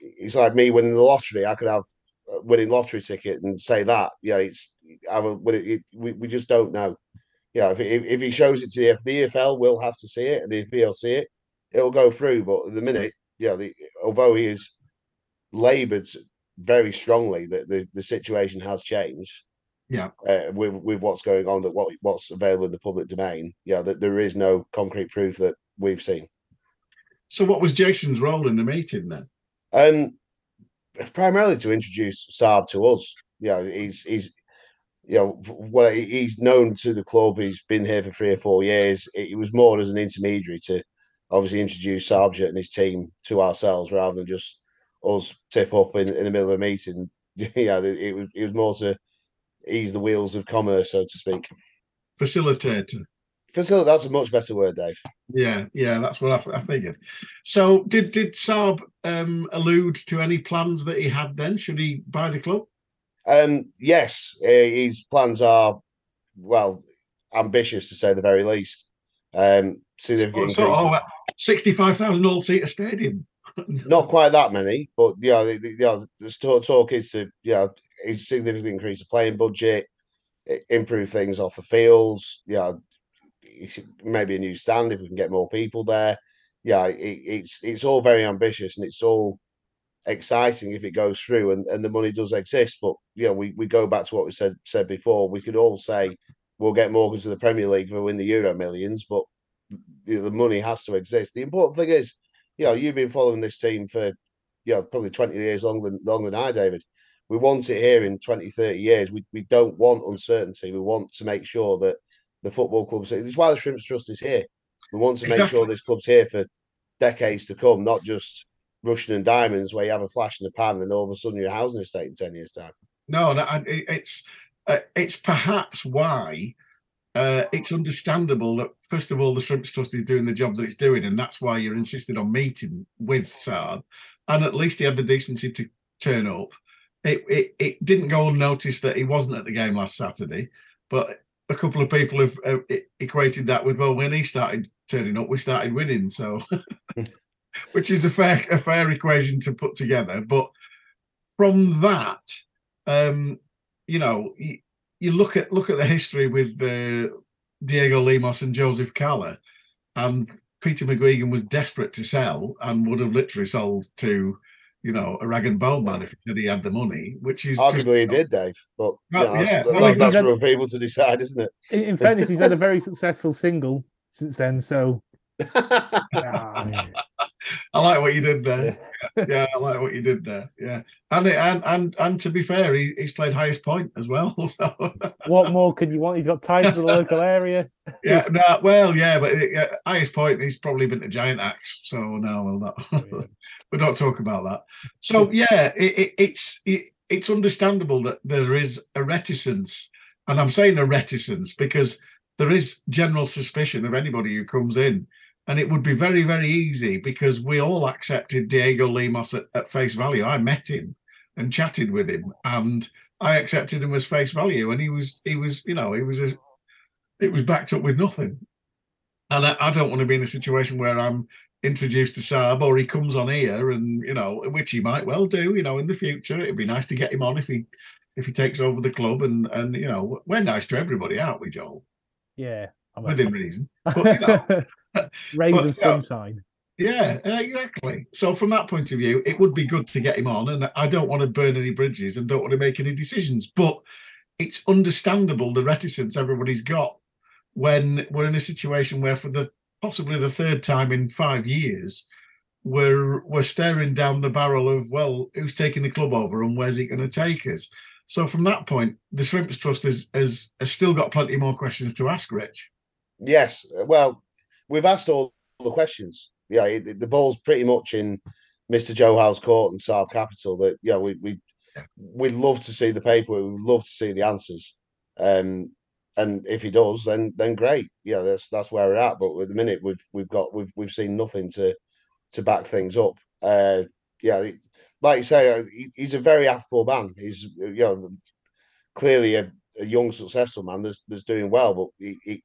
it's like me winning the lottery. I could have a winning lottery ticket and say that yeah, it's I will, it, we we just don't know yeah, if, if, if he shows it to the, the EFL, we'll have to see it, and if he'll see it, it'll go through. But at the minute, yeah, the, although he is laboured very strongly that the, the situation has changed. Yeah, uh, with with what's going on, that what what's available in the public domain, yeah, that there is no concrete proof that we've seen. So, what was Jason's role in the meeting then? Um, primarily to introduce Saab to us. Yeah, he's he's you know, well, he's known to the club. He's been here for three or four years. It was more as an intermediary to obviously introduce Sarvjot and his team to ourselves rather than just us tip up in, in the middle of a meeting. yeah, it was it was more to ease the wheels of commerce, so to speak. facilitator. Facility, that's a much better word, Dave. Yeah, yeah, that's what I, f- I figured. So, did did Saab um, allude to any plans that he had? Then, should he buy the club? Um, yes, his plans are well ambitious to say the very least. Um, significant So, increase. oh, sixty-five thousand all seater stadium. Not quite that many, but yeah, the, the, you know, the talk, talk is to you know, a significantly increase the playing budget, improve things off the fields. Yeah, maybe a new stand if we can get more people there. Yeah, it, it's it's all very ambitious and it's all exciting if it goes through and, and the money does exist. But yeah, we, we go back to what we said said before. We could all say we'll get Morecambe to the Premier League if we win the Euro Millions, but the, the money has to exist. The important thing is, you know, you've been following this team for you know probably 20 years longer than longer than I, David. We want it here in 20, 30 years. We we don't want uncertainty. We want to make sure that the football clubs this is why the Shrimps Trust is here. We want to make Exactly. sure this club's here for decades to come, not just Rushden and Diamonds where you have a flash in the pan and all of a sudden you're a housing estate in 10 years' time. No, no it's uh, it's perhaps why uh, it's understandable that first of all the Shrimps Trust is doing the job that it's doing, and that's why you're insisted on meeting with Saab, and at least he had the decency to turn up. It it, it didn't go unnoticed that he wasn't at the game last Saturday, but a couple of people have uh, equated that with well, when he started turning up, we started winning, so which is a fair a fair equation to put together, but from that um, you know, you, you look at look at the history with uh, Diego Lemos and Joseph Calla, and Peter McGuigan was desperate to sell and would have literally sold to, you know, a rag and bone man if he said he had the money, which is just- Arguably, he did, Dave, but you Well, know, yeah. that- Well, that's had- for people to decide, isn't it? In, in fairness, he's had a very successful single since then. So ah, I like what you did there. Yeah, I like what you did there. Yeah, and it, and and and to be fair, he, he's played highest point as well. So what more could you want? He's got ties to the local area. yeah, no, well, yeah, but uh, highest point, he's probably been to Giant Axe. So no, we'll not. we don't talk about that. So yeah, it, it, it's it, it's understandable that there is a reticence, and I'm saying a reticence because there is general suspicion of anybody who comes in, and it would be very very easy because we all accepted Diego Lemos at, at face value. I met him and chatted with him, and I accepted him as face value, and he was he was you know he was a, it was backed up with nothing. And I, I don't want to be in a situation where I'm introduced to Saab or he comes on here and you know which he might well do you know in the future it'd be nice to get him on if he if he takes over the club and and you know we're nice to everybody aren't we Joel Yeah. Within reason but you know Rays but, of yeah. sunshine. yeah exactly so from that point of view it would be good to get him on and I don't want to burn any bridges and don't want to make any decisions but it's understandable the reticence everybody's got when we're in a situation where for the possibly the third time in five years we're we're staring down the barrel of well who's taking the club over and where's it going to take us so from that point the shrimps trust has, has has still got plenty more questions to ask rich Yes. Well, we've asked all the questions. Yeah, it, the ball's pretty much in Mr. Johal's court and Saab Capital. That yeah, we we we'd love to see the paper. We'd love to see the answers. Um, and if he does, then then great. Yeah, that's that's where we're at. But at the minute, we've we've got we've we've seen nothing to to back things up. Uh, yeah, like you say, uh, he's a very affable man. He's you know clearly a, a young successful man that's that's doing well, but he, he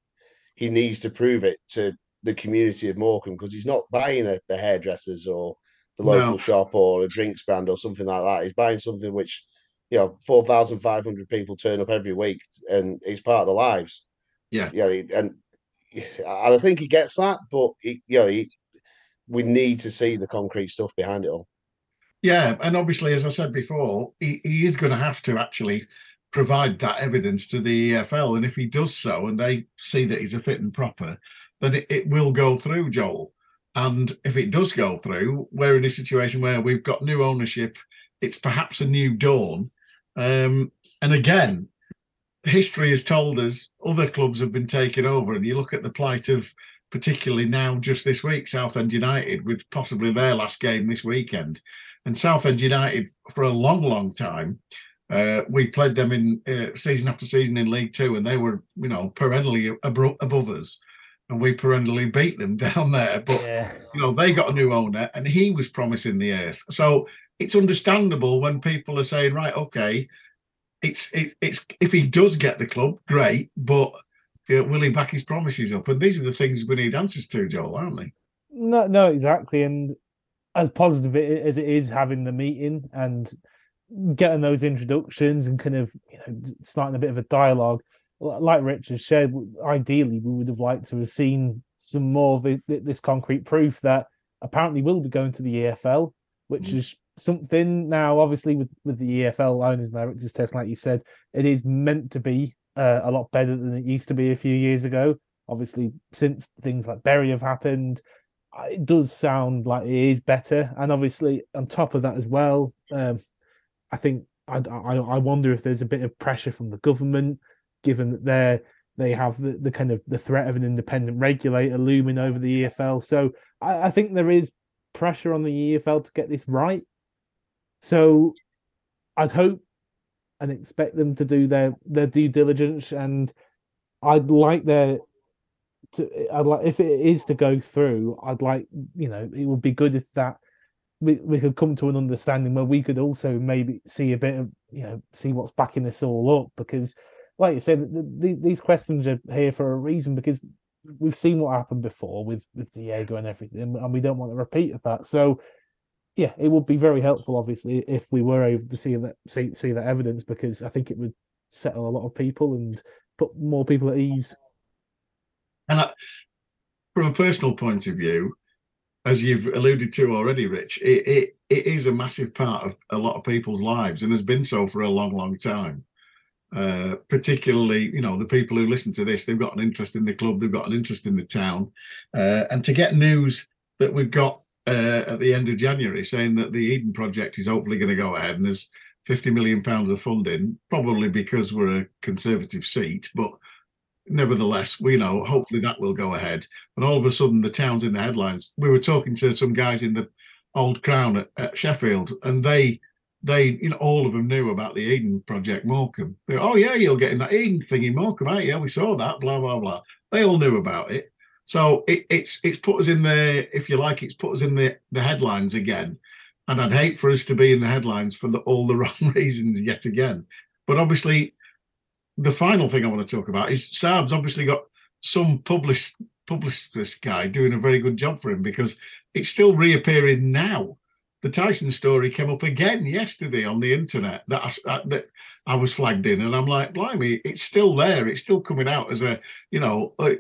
he needs to prove it to the community of Morecambe because he's not buying a, the hairdressers or the local No. shop or a drinks brand or something like that. He's buying something which, you know, four thousand five hundred people turn up every week and it's part of their lives. Yeah. yeah, and and I think he gets that, but he, you know, he, we need to see the concrete stuff behind it all. yeah and obviously as i said before he, he is going to have to actually provide that evidence to the efl and if he does so and they see that he's a fit and proper then it, it will go through joel. And if it does go through we're in a situation where we've got new ownership. It's perhaps a new dawn. Um, and again history has told us other clubs have been taken over and you look at the plight of particularly now just this week southend united with possibly their last game this weekend. And southend united for a long long time Uh, we played them in uh, season after season in League Two, and they were, you know, perennially abro- above us, and we perennially beat them down there. But Yeah. you know, they got a new owner, and he was promising the earth. So it's understandable when people are saying, right, okay, it's it, it's if he does get the club, great, but uh, will he back his promises up? And these are the things we need answers to, Joel, aren't they? No, no, exactly. And as positive as it is having the meeting and getting those introductions and kind of you know starting a bit of a dialogue, li- like Richard said, w- ideally we would have liked to have seen some more of this concrete proof that apparently we'll be going to the EFL, which Mm. is something now. Obviously, with with the EFL owners and directors test, like you said, it is meant to be uh, a lot better than it used to be a few years ago. Obviously, since things like Bury have happened, uh, it does sound like it is better. And obviously, on top of that as well, um, I think I, I I wonder if there's a bit of pressure from the government, given that they're they have the, the kind of the threat of an independent regulator looming over the EFL. So I, I think there is pressure on the EFL to get this right. So I'd hope and expect them to do their their due diligence, and I'd like their to I'd like if it is to go through, I'd like you know it would be good if that we, we could come to an understanding where we could also maybe see a bit of you know see what's backing this all up because like you said the, the, these questions are here for a reason because we've seen what happened before with with Diego and everything and we don't want a repeat of that. So yeah it would be very helpful obviously if we were able to see that see, see that evidence because I think it would settle a lot of people and put more people at ease. And I, from a personal point of view, as you've alluded to already, Rich, it, it it is a massive part of a lot of people's lives, and has been so for a long, long time. Uh, particularly, you know, the people who listen to this, they've got an interest in the club, they've got an interest in the town, uh, and to get news that we've got uh, at the end of January saying that the Eden project is hopefully going to go ahead, and there's 50 million pounds of funding, probably because we're a conservative seat, but nevertheless, we know hopefully that will go ahead. And all of a sudden, the town's in the headlines. We were talking to some guys in the Old Crown at, at Sheffield, and they, they, you know, all of them knew about the Eden Project Morecambe. They, oh yeah, you're getting that Eden thingy Morecambe, right? Yeah, we saw that. Blah blah blah. They all knew about it. So it, it's it's put us in the, if you like, it's put us in the the headlines again. And I'd hate for us to be in the headlines for the, all the wrong reasons yet again. But obviously, the final thing I want to talk about is Saab's obviously got some published publicist guy doing a very good job for him because it's still reappearing now. The Tyson story came up again yesterday on the internet that I, that I was flagged in, and I'm like, blimey, it's still there. It's still coming out as a, you know, uh,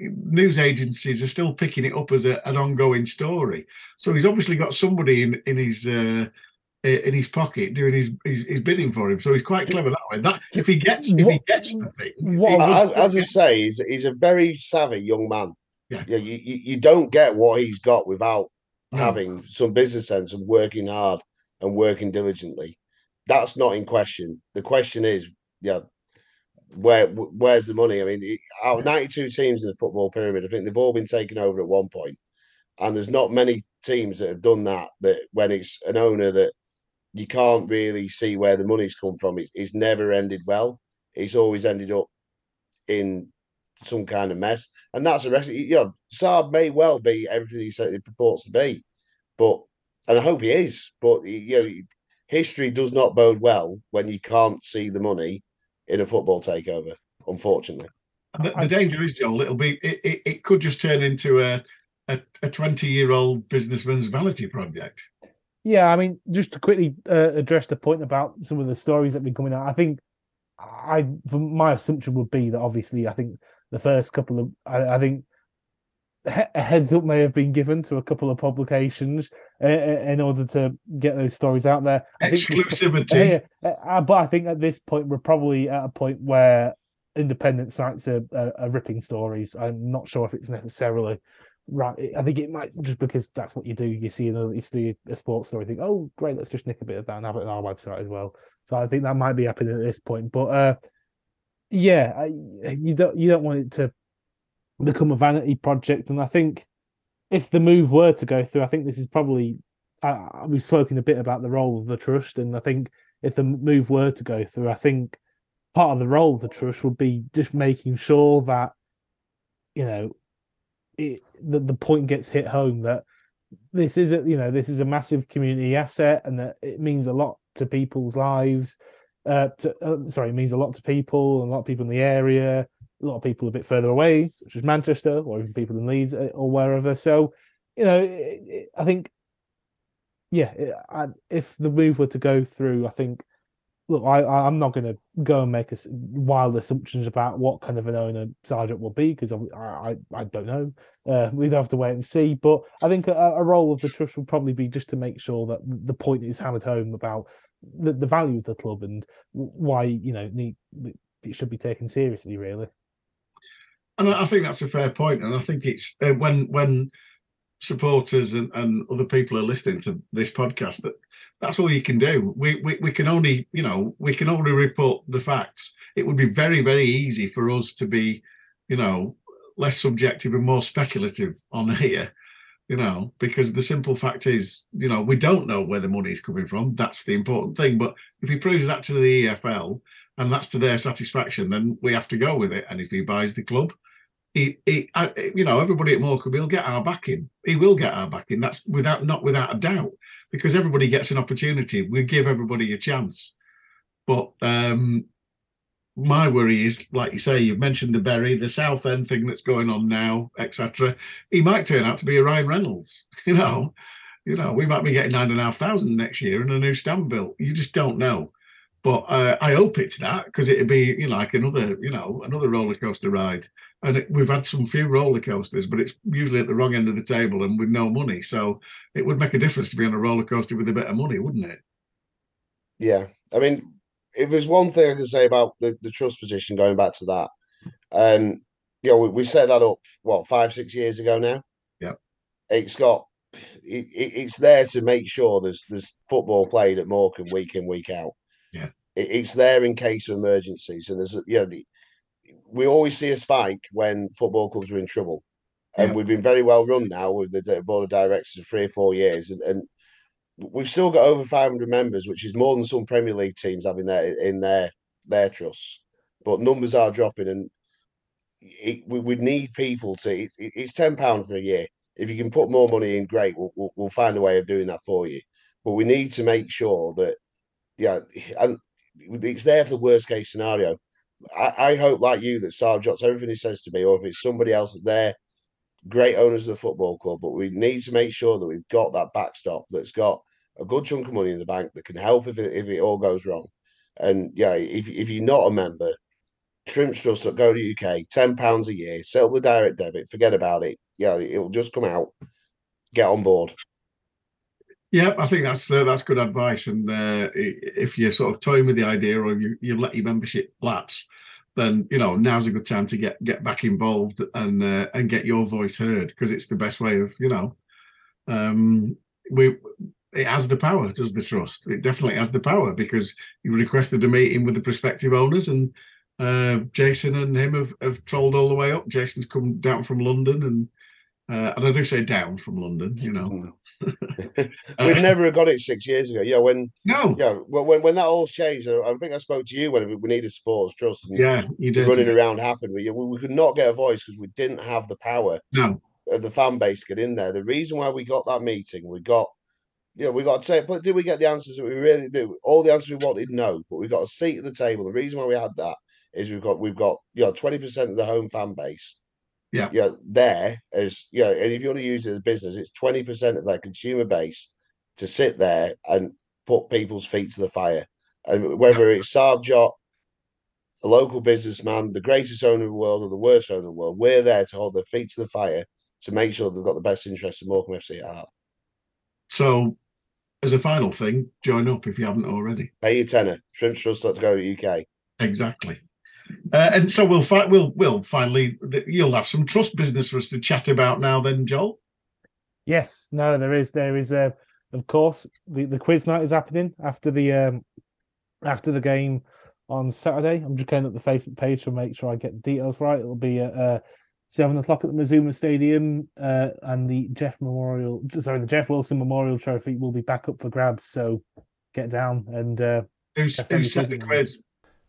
news agencies are still picking it up as a, an ongoing story. So he's obviously got somebody in in his uh, in his pocket doing his, his his bidding for him. So he's quite clever that way. That if he gets if he gets the thing, what he- as, say- as I say, he's, he's a very savvy young man. Yeah. you, you, you don't get what he's got without No. having some business sense and working hard and working diligently. That's not in question. The question is, yeah, where where's the money? I mean, it- out of 92 teams in the football pyramid, I think they've all been taken over at one point, and there's not many teams that have done that. That when it's an owner that you can't really see where the money's come from, it, it's never ended well. It's always ended up in some kind of mess, and that's a rest. You know, Saab may well be everything he said he purports to be, but and I hope he is. But you know, history does not bode well when you can't see the money in a football takeover. Unfortunately, the, the danger is, Joel, it'll be it, it, it could just turn into a a, 20 year old businessman's vanity project. Yeah, I mean, just to quickly uh, address the point about some of the stories that have been coming out, I think I, my assumption would be that obviously, I think the first couple of, I, I think a heads up may have been given to a couple of publications uh, uh, in order to get those stories out there. I think Exclusivity. uh, but I think at this point we're probably at a point where independent sites are, are, are ripping stories. I'm not sure if it's necessarily right. I think it might just because that's what you do. You see another, you see a sports story, think, oh great, let's just nick a bit of that and have it on our website as well. So I think that might be happening at this point. But uh, yeah, I, you don't you don't want it to become a vanity project, and I think if the move were to go through, I think this is probably we've spoken a bit about the role of the trust, and I think if the move were to go through, I think part of the role of the trust would be just making sure that you know it, the the point gets hit home that this is a you know this is a massive community asset and that it means a lot to people's lives. Uh, to, uh, sorry, it means a lot to people and a lot of people in the area. A lot of people a bit further away, such as Manchester, or even people in Leeds uh, or wherever. So, you know, it, it, I think, yeah, it, I, if the move were to go through, I think look, I, I'm not going to go and make wild assumptions about what kind of an owner Sarvjot will be because I, I, I don't know. Uh, we'd have to wait and see. But I think a, a, role of the trust will probably be just to make sure that the point is hammered home about the, the value of the club and why you know need, it should be taken seriously, really. And I think that's a fair point. And I think it's uh, when when supporters and, and other people are listening to this podcast that that's all you can do. We, we we can only you know we can only report the facts. It would be very very easy for us to be you know less subjective and more speculative on here. You know, because the simple fact is, you know, we don't know where the money is coming from. That's the important thing. But if he proves that to the EFL and that's to their satisfaction, then we have to go with it. And if he buys the club, he, he you know, everybody at Morecambe will get our backing. He will get our backing. That's without not without a doubt because everybody gets an opportunity. We give everybody a chance. But um, my worry is, like you say, you've mentioned the Bury, the South End thing that's going on now, etc. He might turn out to be a Ryan Reynolds. You know, you know, we might be getting nine and a half thousand next year and a new stand built. You just don't know. But uh, I hope it's that because it'd be, you know, like another, you know, another roller coaster ride. And it, we've had some few roller coasters, but it's usually at the wrong end of the table and with no money. So it would make a difference to be on a roller coaster with a bit of money, wouldn't it? Yeah, I mean, if there's one thing I can say about the, the trust position, going back to that, um, you know, we, we set that up what five, six years ago now. Yeah, it's got it, it's there to make sure there's there's football played at Morecambe week in week out. Yeah, it, it's there in case of emergencies, and there's you know we always see a spike when football clubs are in trouble. And yeah. we've been very well run now with the board of directors for three or four years, and, and we've still got over 500 members, which is more than some Premier League teams having their in their their trusts. But numbers are dropping, and it, we would need people to. It, it's ten pound for a year. If you can put more money in, great. We'll, we'll, we'll find a way of doing that for you. But we need to make sure that, yeah, and it's there for the worst case scenario. I, I hope, like you, that Sarvjot's everything he says to me, or if it's somebody else that they're great owners of the football club. But we need to make sure that we've got that backstop that's got a good chunk of money in the bank that can help if it, if it all goes wrong. And yeah, if, if you're not a member, Shrimps Trust Go to UK, ten pounds a year, set up the direct debit, forget about it. Yeah, it'll just come out. Get on board. Yeah, I think that's uh, that's good advice. And uh, if you're sort of toying with the idea, or you you let your membership lapse, then you know now's a good time to get get back involved and uh, and get your voice heard because it's the best way of you know. Um, we it has the power, does the trust? It definitely has the power because you requested a meeting with the prospective owners, and uh, Jason and him have, have trolled all the way up. Jason's come down from London, and uh, and I do say down from London, you know. Hmm. We'd uh, never got it six years ago. Yeah, when no, yeah, when when that all changed, I think I spoke to you when we needed sports trust. And yeah, you did. Running around happened. We, we could not get a voice because we didn't have the power. No. Of the fan base get in there. The reason why we got that meeting, we got yeah, we got to say, but did we get the answers that we really do? All the answers we wanted, no. But we got a seat at the table. The reason why we had that is we've got we've got you know twenty percent of the home fan base. Yeah, yeah, there as yeah, and if you want to use it as a business, it's twenty percent of their consumer base to sit there and put people's feet to the fire. And whether it's Sarvjot, a local businessman, the greatest owner in the world or the worst owner in the world, we're there to hold their feet to the fire to make sure they've got the best interest of Morecambe FC at heart. So as a final thing, join up if you haven't already. Pay your tenner. Shrimps Trust to go UK. Exactly. Uh, and so we'll fi- we'll we'll finally you'll have some trust business for us to chat about now, then, Joel. Yes, no, there is there is uh, of course the, the quiz night is happening after the um after the game on Saturday. I'm just going up the Facebook page to make sure I get the details right. It'll be at uh, seven o'clock at the Mazuma Stadium, uh, and the Jeff Memorial, sorry, the Jeff Wilson Memorial Trophy will be back up for grabs. So get down and uh, Who's, who's the quiz?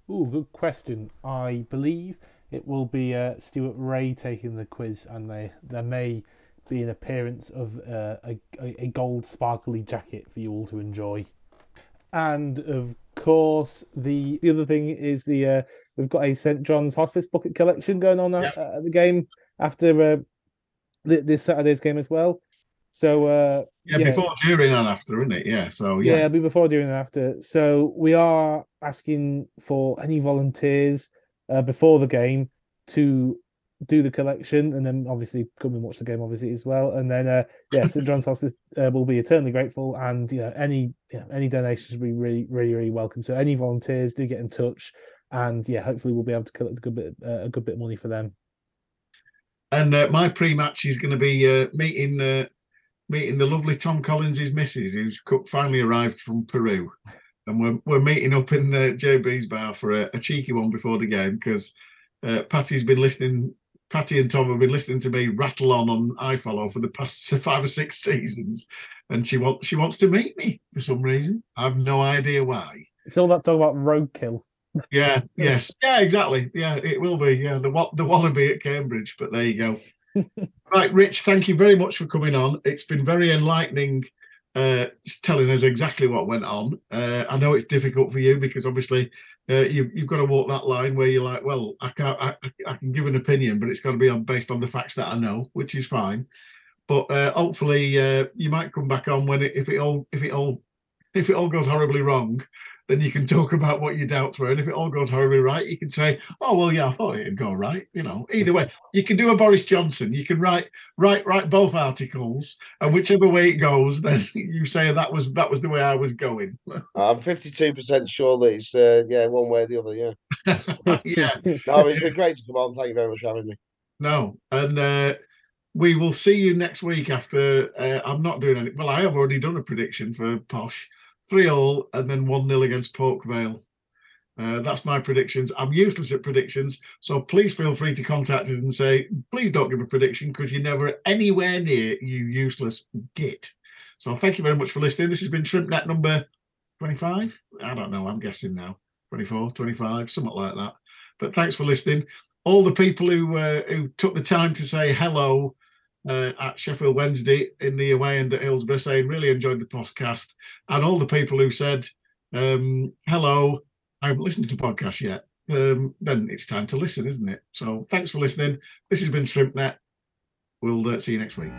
Ooh, good question. I believe it will be uh, Stuart Ray taking the quiz, and they, there may be an appearance of uh, a, a gold sparkly jacket for you all to enjoy. And of course, the the other thing is the uh, we've got a St John's Hospice bucket collection going on at, at the game after uh, this Saturday's game as well. So uh, Yeah, Yeah. before, during, and after, isn't it? Yeah. So yeah, yeah, it'll be before, during, and after. So we are asking for any volunteers uh, before the game to do the collection, and then obviously come and watch the game, obviously as well. And then uh, yeah, St John's Hospice uh, will be eternally grateful, and you know any you know, any donations will be really, really, really welcome. So any volunteers do get in touch, and yeah, hopefully we'll be able to collect a good bit uh, a good bit of money for them. and uh, my pre-match is going to be uh, meeting uh, meeting the lovely Tom Collins's missus, who's finally arrived from Peru, and we're we're meeting up in the JB's bar for a, a cheeky one before the game because uh, Patty's been listening. Patty and Tom have been listening to me rattle on on iFollow for the past five or six seasons, and she wants she wants to meet me for some reason. I've no idea why. It's all that talk about roadkill. Yeah, yes, yeah, exactly. Yeah, it will be. Yeah, the the wallaby at Cambridge, but there you go. Right, Rich, thank you very much for coming on. It's been very enlightening uh telling us exactly what went on. Uh I know it's difficult for you because obviously uh, you, you've got to walk that line where you're like, well, I can't, I, I- I can give an opinion, but it's got to be on based on the facts that I know, which is fine. But uh, hopefully, uh, you might come back on when it, if it all, if it all, if it all goes horribly wrong, then you can talk about what your doubts were, and if it all goes horribly right, you can say, "Oh well, yeah, I thought it'd go right." You know, either way, you can do a Boris Johnson. You can write, write, write both articles, and whichever way it goes, then you say that was that was the way I was going. I'm 52% sure that it's, uh, yeah, one way or the other. Yeah. yeah, No, it's been great to come on. Thank you very much for having me. no, and uh, we will see you next week. After uh, I'm not doing any. Well, I have already done a prediction for Posh, three all, and then one nil against Port Vale. Uh, that's my predictions. I'm useless at predictions, so please feel free to contact us and say, please don't give a prediction because you're never anywhere near you useless git. So thank you very much for listening. This has been ShrimpNet number 25. I don't know. I'm guessing now 24, 25, something like that. But thanks for listening. All the people who uh, who took the time to say hello uh, at Sheffield Wednesday in the away end at Hillsborough, saying really enjoyed the podcast, and all the people who said um, hello. I haven't listened to the podcast yet. Um, then it's time to listen, isn't it? So thanks for listening. This has been ShrimpNet. We'll uh, see you next week.